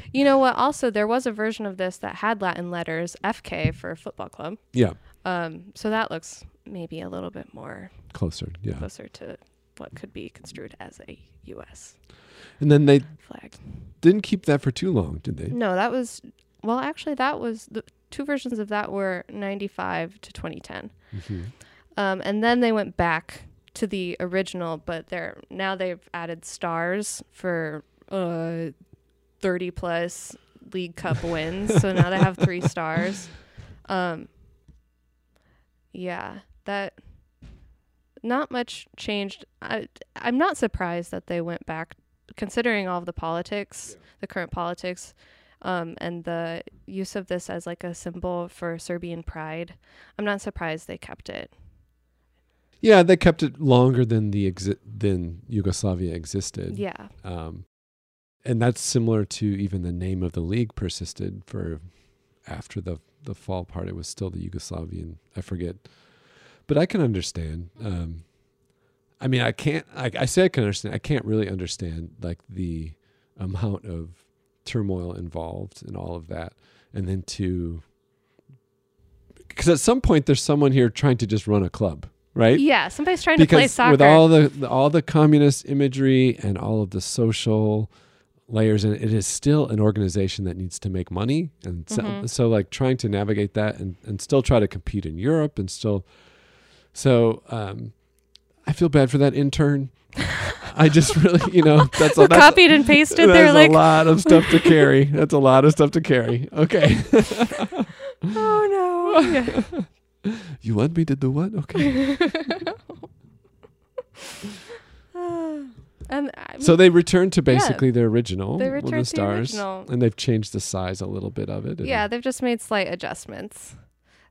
you know what? Also, there was a version of this that had Latin letters FK for football club. Yeah, Um, so that looks maybe a little bit more closer. Yeah, closer to what could be construed as a U.S. and then they flag. didn't keep that for too long, did they? No, that was well. Actually, that was the two versions of that were 95 to 2010. Mhm. Um, and then they went back to the original, but they're now they've added stars for uh, 30 plus League Cup wins. so now they have three stars. Um, yeah, that not much changed. I, I'm not surprised that they went back, considering all of the politics, the current politics. Um, and the use of this as like a symbol for Serbian pride, I'm not surprised they kept it. Yeah, they kept it longer than the exi- than Yugoslavia existed. Yeah. Um, and that's similar to even the name of the league persisted for after the the fall part. It was still the Yugoslavian. I forget, but I can understand. Um, I mean, I can't. I, I say I can understand. I can't really understand like the amount of turmoil involved in all of that, and then to because at some point there's someone here trying to just run a club, right? Yeah, somebody's trying to play soccer. with all the, the all the communist imagery and all of the social layers and it is still an organization that needs to make money and so, Mhm. so like trying to navigate that and, and still try to compete in Europe and still so um I feel bad for that intern. I just really, you know, that's a, that's, copied and pasted. that's They're a like, lot of stuff to carry. That's a lot of stuff to carry. Okay. oh Oh. you want me to do what? Okay. and I So they returned to basically their original, they returned the to the original. and they've changed the size a little bit of it. yeah, they've just made slight adjustments.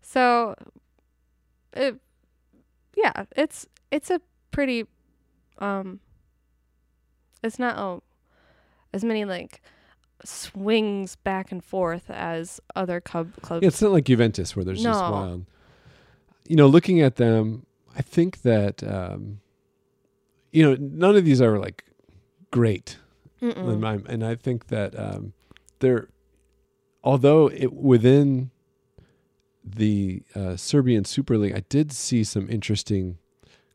So, it, yeah, it's it's a pretty, um, it's not oh, as many like swings back and forth as other cub clubs. Yeah, it's not like Juventus where there's just No. wild. You know, looking at them, I think that um, you know none of these are like great, and, I'm, and I think that um, they're although it within the uh, Serbian Super League, I did see some interesting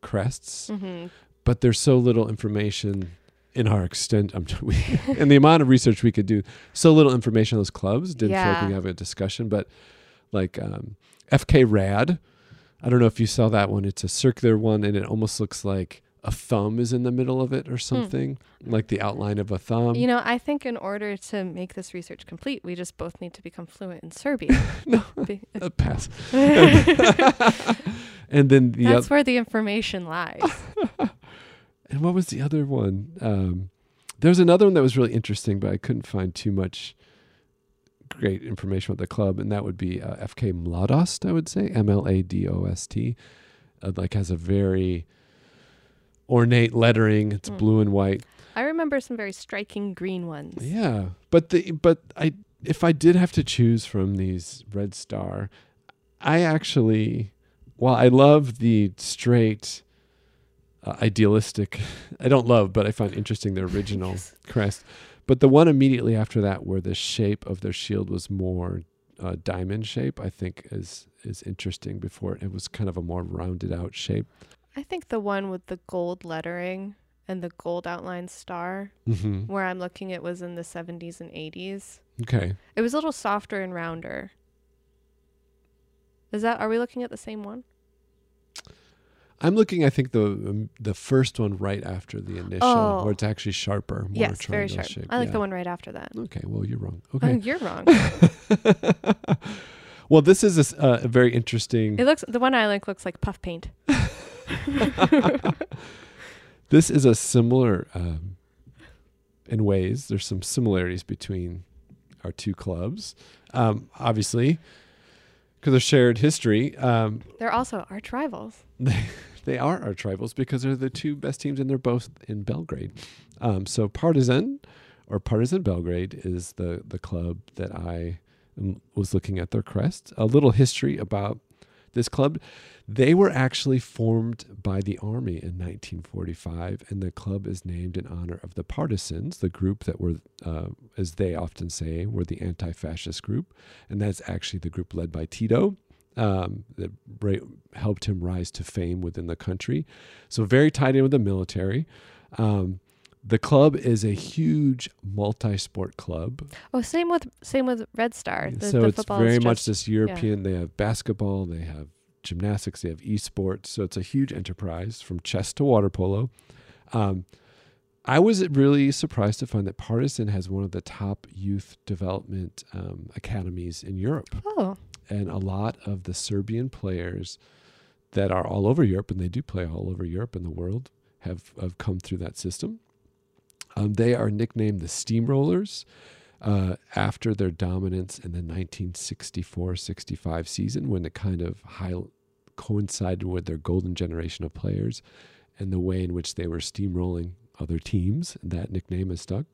crests, Mhm. but there's so little information in our extent um, we, and the amount of research we could do so little information on those clubs didn't feel like we have a discussion but like um, fk rad i don't know if you saw that one it's a circular one and it almost looks like a thumb is in the middle of it or something like the outline of a thumb You know, I think in order to make this research complete, we just both need to become fluent in Serbian. no Be- a pass and then the That's where the information lies. And what was the other one um, there was another one that was really interesting but i couldn't find too much great information about the club and that would be uh, fk mladost i would say m-l-a-d-o-s-t uh, like has a very ornate lettering it's Mm. blue and white I remember some very striking green ones. yeah but the but i if i did have to choose from these red star i actually while i love the straight uh, idealistic i don't love but i find interesting the original Yes. crest but the one immediately after that where the shape of their shield was more uh, diamond shape i think is is interesting before it was kind of a more rounded out shape I think the one with the gold lettering and the gold outline star, mm-hmm. where I'm looking at, was in the 70s and 80s. okay It was a little softer and rounder. Is that? Are we looking at the same one? I'm looking i think the um, the first one right after the initial Oh. where it's actually sharper more yes, very sharp. shape. I like Yeah. the one right after that. okay well you're wrong Oh, okay you're wrong. well this is a, uh, a very interesting it looks the one I like looks like puff paint. this is a similar um, in ways there's some similarities between our two clubs um, obviously because of shared history um, They're also arch rivals. they, they are arch rivals because they're the two best teams and they're both in belgrade. Um, so partizan or partizan belgrade is the, the club that i um, was looking at their crest. A little history about this club they were actually formed by the army in 1945 and the club is named in honor of the partisans the group that were uh, as they often say were the anti-fascist group and that's actually the group led by tito um, that helped him rise to fame within the country so very tied in with the military um, the club is a huge multi-sport club Oh, same with same with Red Star. The, so the it's very much this European. They have basketball, they have gymnastics, they have esports. So it's a huge enterprise from chess to water polo. Um, I was really surprised to find that Partizan has one of the top youth development um, academies in Europe, Oh, and a lot of the Serbian players that are all over Europe, and they do play all over Europe and the world, have have come through that system. Um, they are nicknamed the Steamrollers uh, after their dominance in the 1964-65 season, when it kind of high, coincided with their golden generation of players, and the way in which they were steamrolling other teams. That nickname has stuck.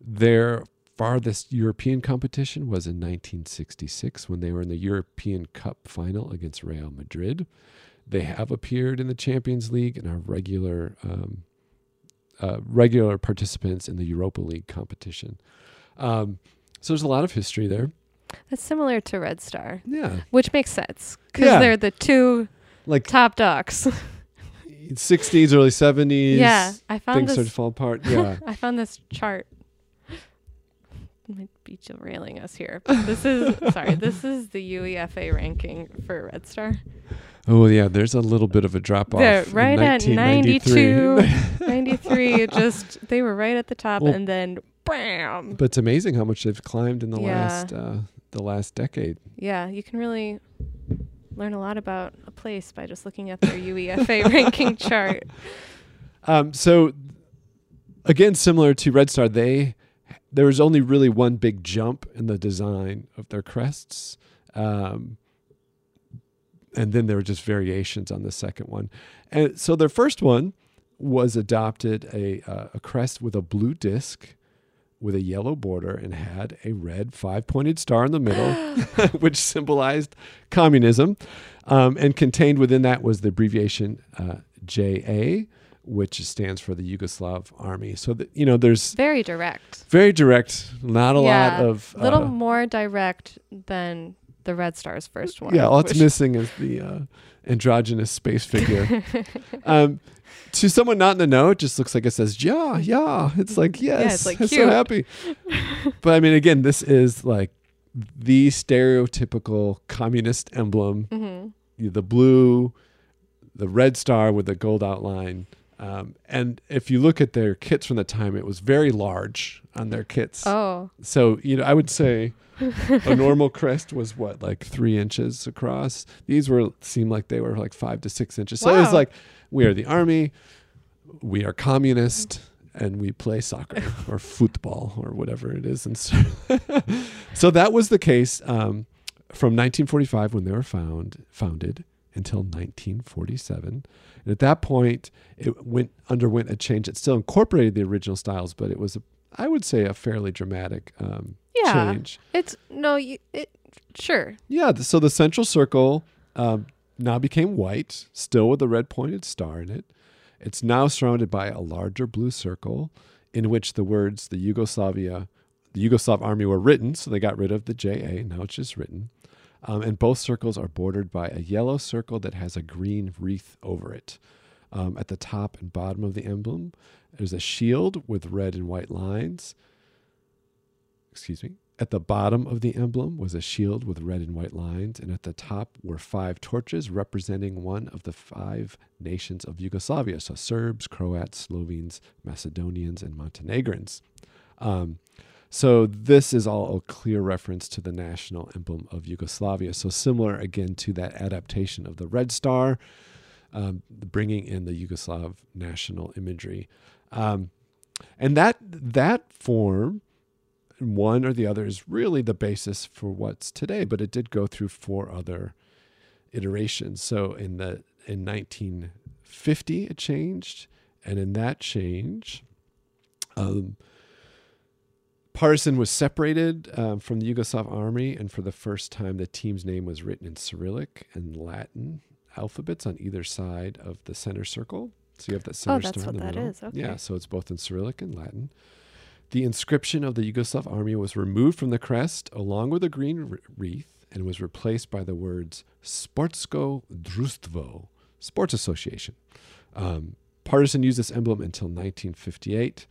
Their farthest European competition was in 1966 when they were in the European Cup final against Real Madrid. They have appeared in the Champions League and are regular um, uh, regular participants in the Europa League competition. Um, so there's a lot of history there. That's similar to Red Star, Yeah, which makes sense because Yeah. they're the two like top docs. 60s, early 70s. yeah, I found things this. started to fall apart. Yeah, I found this chart. Might be derailing us here. But this is sorry. This is the UEFA ranking for Red Star. Oh yeah, there's a little bit of a drop off. They're right at 1993. 93. Just they were right at the top, Well- and then bam. but it's amazing how much they've climbed in the Yeah. last uh, the last decade. Yeah, you can really learn a lot about a place by just looking at their UEFA ranking chart. Um, so again, similar to Red Star, they there was only really one big jump in the design of their crests. Um, and then there were just variations on the second one. And so their first one was adopted a, uh, a crest with a blue disc with a yellow border and had a red five pointed star in the middle, which symbolized communism. Um, and contained within that was the abbreviation uh, JA, which stands for the Yugoslav army. So that you know, there's Very direct. very direct, not a Yeah, lot of A little uh, more direct than the Red Star's first one. yeah. All it's which- missing is the uh, androgynous space figure. um, to someone not in the know, it just looks like it says yeah, yeah. It's like yes, it's, like, I'm so happy. but I mean, again, this is like the stereotypical communist emblem: Mhm. the blue, the red star with the gold outline. Um, and if you look at their kits from the time, it was very large on their kits. Oh, So you know, I would say a normal crest was what, like three inches across. These were seemed like they were like five to six inches. So it was like we are the army, we are communist, and we play soccer or football or whatever it is. And so, so that was the case um, from 1945 when they were found founded until 1947. And at that point, it went underwent a change. It still incorporated the original styles, but it was, a, I would say, a fairly dramatic um, yeah. change. It's no, you, it sure. Yeah. So the central circle um, now became white, still with a red pointed star in it. It's now surrounded by a larger blue circle in which the words the Yugoslavia, the Yugoslav army were written. So they got rid of the JA. Now it's just written. Um, and both circles are bordered by a yellow circle that has a green wreath over it. Um, at the top and bottom of the emblem, there's a shield with red and white lines. Excuse me. At the bottom of the emblem was a shield with red and white lines, and at the top were five torches representing one of the five nations of Yugoslavia so Serbs, Croats, Slovenes, Macedonians, and Montenegrins. Um, so this is all a clear reference to the national emblem of Yugoslavia. So similar again to that adaptation of the Red Star, um, bringing in the Yugoslav national imagery, um, and that that form, one or the other, is really the basis for what's today. But it did go through four other iterations. So in the in 1950 it changed, and in that change. Um, Partizan was separated um, from the Yugoslav army, and for the first time, the team's name was written in Cyrillic and Latin alphabets on either side of the center circle. So you have that center Oh, that's star in what the that middle. is. Okay. Yeah, so it's both in Cyrillic and Latin. The inscription of the Yugoslav army was removed from the crest along with a green wreath and was replaced by the words Sportsko Društvo, Sports Association. Um, Partizan used this emblem until 1958,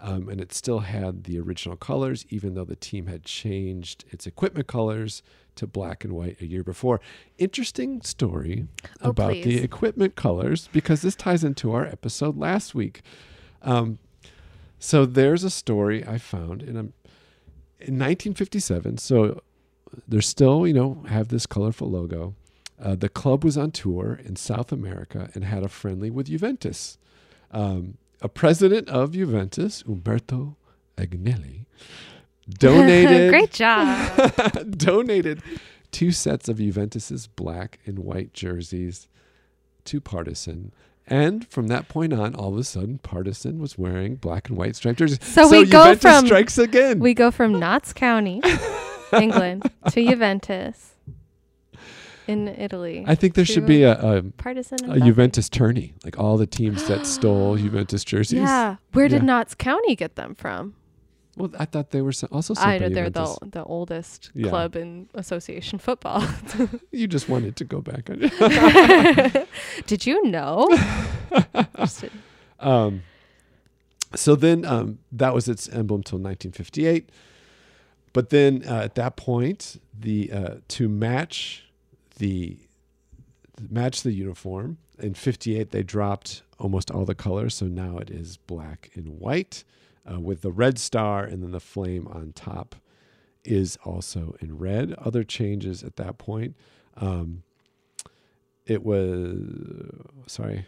um, and it still had the original colors, even though the team had changed its equipment colors to black and white a year before. Interesting story Oh, about the equipment colors because this ties into our episode last week. Um, so there's a story I found in a in 1957. So they're still, you know, have this colorful logo. Uh, the club was on tour in South America and had a friendly with Juventus. Um, a president of Juventus, Umberto Agnelli, donated Great job. donated two sets of Juventus's black and white jerseys to Partizan. And from that point on, all of a sudden, Partizan was wearing black and white striped jerseys. So we go from- strikes again. we go from Notts County, England, to Juventus in Italy. I think there should be a, a, Partizan. a Juventus tourney, like all the teams that stole Juventus jerseys. Yeah. Where did Yeah. Notts County get them from? Well, I thought they were so- also. I know they're the the oldest Yeah. club in association football. You just wanted to go back. Did you know? Um, so then um, that was its emblem till 1958. But then uh, at that point, the uh, to match the match the uniform in 58, they dropped almost all the colors. So now it is black and white uh, with the red star, and then the flame on top is also in red. Other changes at that point. Um, it was sorry.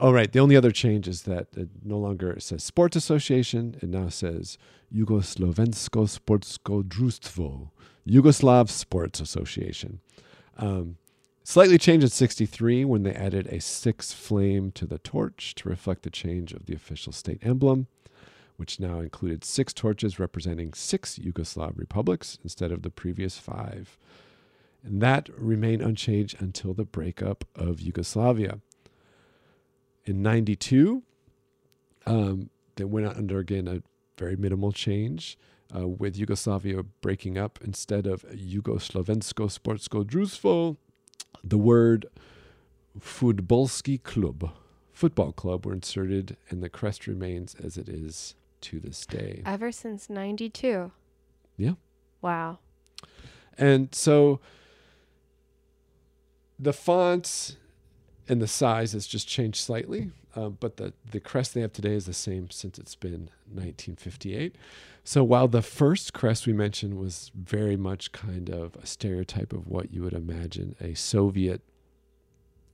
Oh right, the only other change is that it no longer says Sports Association. It now says Jugoslovensko Sportsko Društvo, Yugoslav Sports Association. Um, slightly changed in '63 when they added a six flame to the torch to reflect the change of the official state emblem, which now included six torches representing six Yugoslav republics instead of the previous five. And that remained unchanged until the breakup of Yugoslavia. In 92, um, they went under again a very minimal change uh, with Yugoslavia breaking up. Instead of Jugoslovensko Sportsko Društvo, the word Futbolski Klub, football club, were inserted, and the crest remains as it is to this day. Ever since 92. Yeah. Wow. And so the fonts and the size has just changed slightly, uh, but the, the crest they have today is the same since it's been 1958. So while the first crest we mentioned was very much kind of a stereotype of what you would imagine a Soviet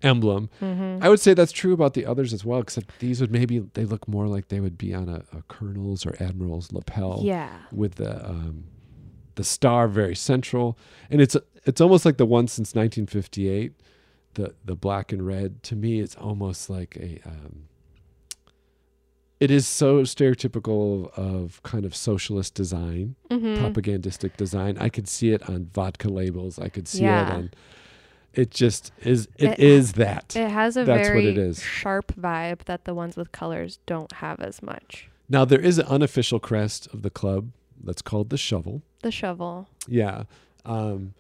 emblem, Mm-hmm. I would say that's true about the others as well, except these would maybe, they look more like they would be on a, a colonel's or admiral's lapel yeah. with the um, the star very central, and it's it's almost like the one since 1958, the the black and red. To me, it's almost like a. Um, it is so stereotypical of kind of socialist design, Mm-hmm. propagandistic design. I could see it on vodka labels. I could see it Yeah. on. It just is. It It- is that. It has a That's what very it is. sharp vibe that the ones with colors don't have as much. now there is an unofficial crest of the club that's called the shovel. The shovel. Yeah. Um,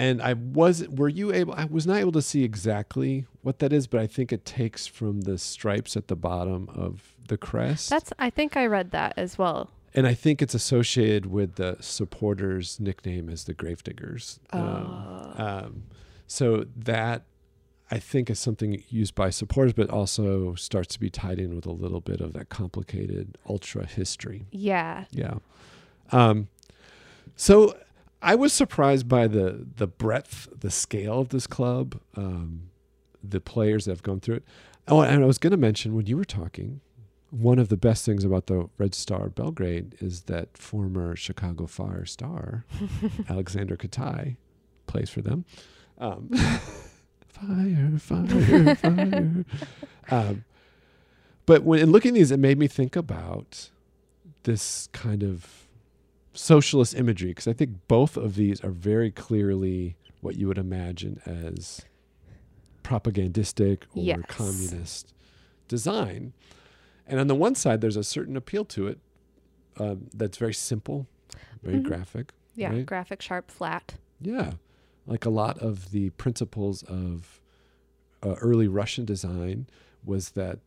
and I was were you able I was not able to see exactly what that is, but I think it takes from the stripes at the bottom of the crest. That's I think I read that as well. and I think it's associated with the supporters' nickname as the Gravediggers. Um, Oh. um, so that I think is something used by supporters, but also starts to be tied in with a little bit of that complicated ultra history. Yeah. Yeah. Um, so I was surprised by the the breadth, the scale of this club, um, the players that have gone through it. Oh, and I was going to mention when you were talking, one of the best things about the Red Star Belgrade is that former Chicago Fire star Alexander Katai plays for them. Um, fire, fire, fire. Um, but when in looking at these, it made me think about this kind of socialist imagery because I think both of these are very clearly what you would imagine as propagandistic or Yes. communist design. And on the one side, there's a certain appeal to it um, that's very simple, very Mhm. graphic. Yeah. Right. Graphic, sharp, flat. Yeah, like a lot of the principles of uh, early Russian design was that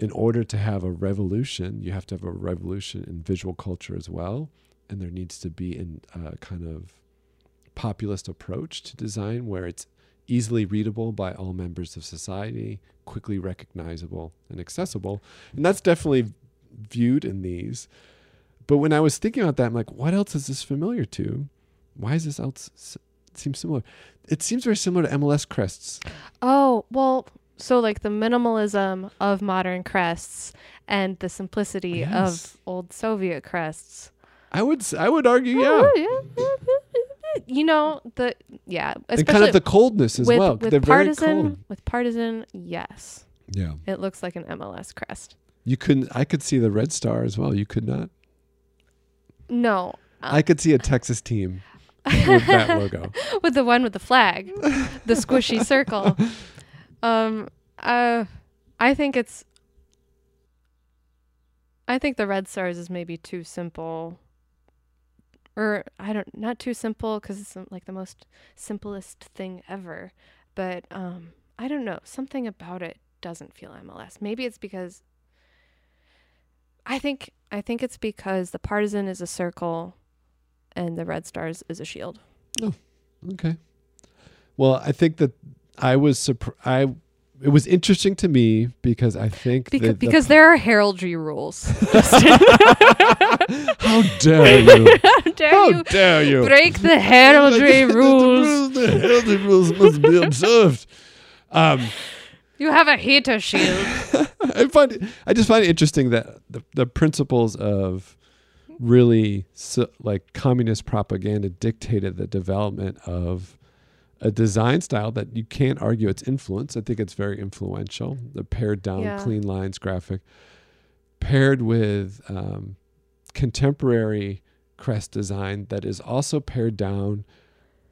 in order to have a revolution, you have to have a revolution in visual culture as well, and there needs to be an uh, kind of populist approach to design where it's easily readable by all members of society, quickly recognizable and accessible, and that's definitely viewed in these. But when I was thinking about that, I'm like, what else is this familiar to? Why is this else seem similar? It seems very similar to MLS crests. Oh, well, so like the minimalism of modern crests and the simplicity Yes. of old Soviet crests. I would s- I would argue, yeah, Oh, yeah. You know, the yeah, and kind of the coldness as with, well. with They're very partisan cold. with partisan, yes. Yeah, It looks like an MLS crest. you couldn't. I could see the red star as well. You could not. No. uh, I could see a Texas team with that logo. with the one with the flag, the squishy circle. Um, uh, I think it's. I think the Red Stars is maybe too simple. Or I don't, not too simple because it's um, like the most simplest thing ever. But um, I don't know. Something about it doesn't feel MLS. Maybe it's because. I think I think it's because the partizan is a circle, and the Red Stars is a shield. Oh, okay. Well, I think that I was surprised. I it was interesting to me because I think Because, that the- because there are heraldry rules. how dare you? How dare How you dare you? break the heraldry rules? the heraldry rules must be observed. Um, You have a heater shield. I find it, I just find it interesting that the, the principles of really so, like communist propaganda dictated the development of a design style that you can't argue its influence. I think it's very influential. The pared down, Yeah. clean lines graphic, paired with um, contemporary crest design that is also pared down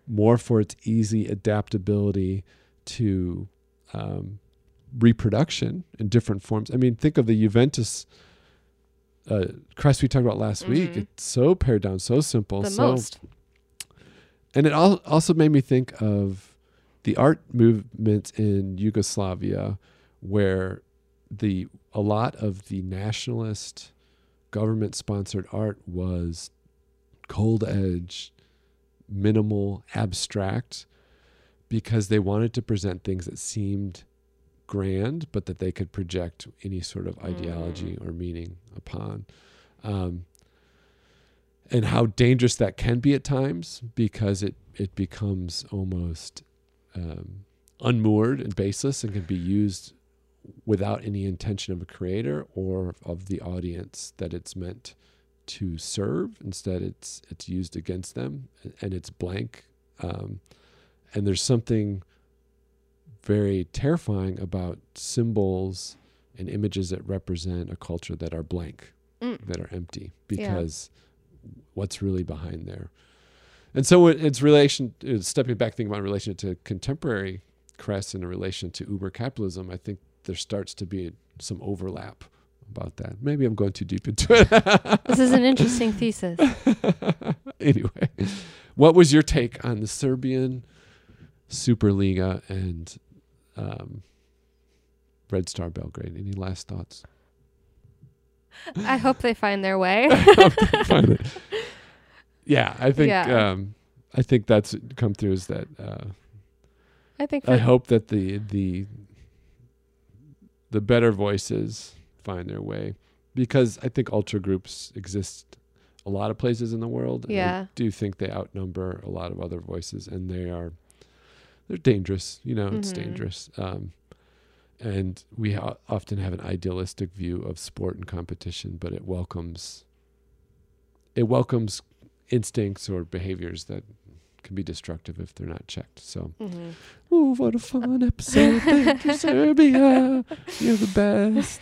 more for its easy adaptability to um, reproduction in different forms. I mean, think of the Juventus uh, crest we talked about last week. Mhm. It's so pared down, so simple, the so most. And it al- also made me think of the art movement in Yugoslavia, where the a lot of the nationalist government sponsored art was cold edge, minimal, abstract, because they wanted to present things that seemed grand, but that they could project any sort of ideology or meaning upon. Um, and how dangerous that can be at times because it, it becomes almost um, unmoored and baseless and can be used without any intention of a creator or of the audience that it's meant to serve. Instead, it's it's used against them and it's blank. Um, and there's something very terrifying about symbols and images that represent a culture that are blank, Mm. that are empty, because what's really behind there? And so it- it's relation, it's stepping back, thinking about in relation to contemporary crests and in relation to Uber capitalism. I think there starts to be some overlap about that. Maybe I'm going too deep into it. This is an interesting thesis. anyway, what was your take on the Serbian Superliga and um, Red Star Belgrade? Any last thoughts? I hope they find their way. Find it. Yeah, I think Yeah. um, I think that's come through is that uh, I think I hope that the the the better voices find their way because I think ultra groups exist a lot of places in the world. Yeah. I do think they outnumber a lot of other voices, and they are they're dangerous. You know, it's Mhm. dangerous. Um, and we ha- often have an idealistic view of sport and competition, but it welcomes it welcomes instincts or behaviors that can be destructive if they're not checked. So. Mhm. Ooh, what a fun episode. Thank you, Serbia. You're the best.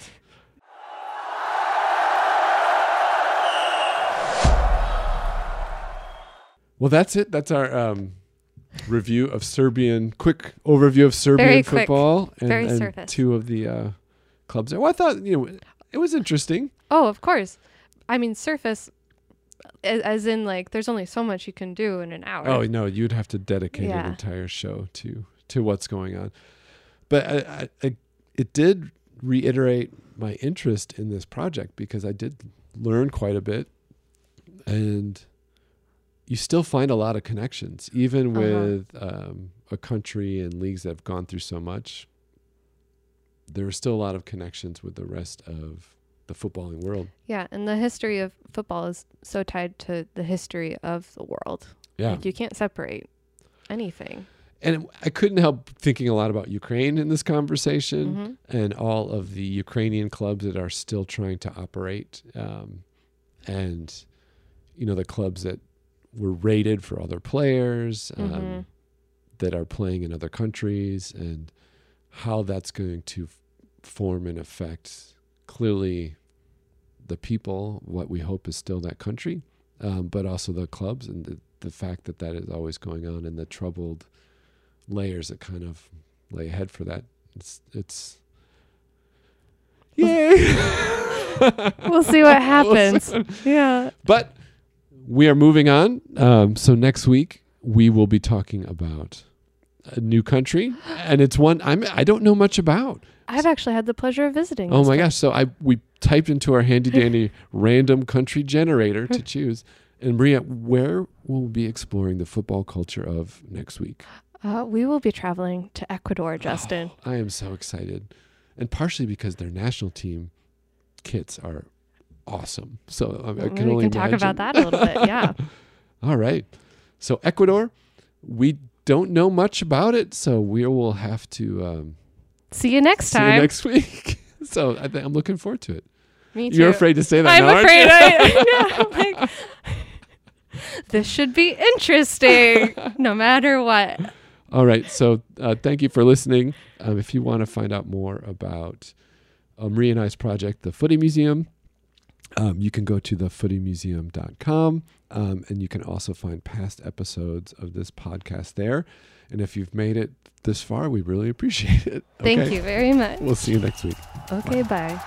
Well, that's it. That's our um, review of Serbian, quick overview of Serbian Very quick. football and, Very and surface. two of the uh, clubs. Well, I thought, you know, it was interesting. Oh, of course. I mean, surface, as, as in like, there's only so much you can do in an hour. Oh no, you'd have to dedicate an entire show to to what's going on. But I, I, I, it did reiterate my interest in this project because I did learn quite a bit, and you still find a lot of connections, even Uh-huh. with um, a country and leagues that have gone through so much. There are still a lot of connections with the rest of the footballing world. Yeah, and the history of football is so tied to the history of the world. Yeah, Like, you can't separate anything. and I couldn't help thinking a lot about Ukraine in this conversation. Mhm. and all of the Ukrainian clubs that are still trying to operate, um, and you know the clubs that were rated for other players um, Mhm. that are playing in other countries, and how that's going to f- form and affect clearly the people. What we hope is still that country, um, but also the clubs and the, the fact that that is always going on, and the troubled layers that kind of lay ahead for that. It's it's yay. We'll see what happens. yeah. but we are moving on. Um, so next week we will be talking about a new country, and it's one I'm I don't know much about. I've actually had the pleasure of visiting. Oh my gosh! So I we typed into our handy dandy random country generator to choose. And Maria, where will we be exploring the football culture of next week? Uh, we will be traveling to Ecuador, Justin. I am so excited, and partially because their national team kits are awesome. So I, I can we only can talk imagine. about that a little bit. Yeah. All right. So Ecuador, we don't know much about it, so we will have to um, See you next see time. you next week. so I th- I'm looking forward to it. Me too. You're afraid to say that I'm now, afraid? I. yeah, I'm like, this should be interesting, no matter what. All right. So uh, thank you for listening. Um, if you want to find out more about uh, Marie and I's project, the Footy Museum, um, you can go to thefootymuseum.com um, and you can also find past episodes of this podcast there. And if you've made it this far, we really appreciate it. Thank Okay? you very much. We'll see you next week. Okay, bye.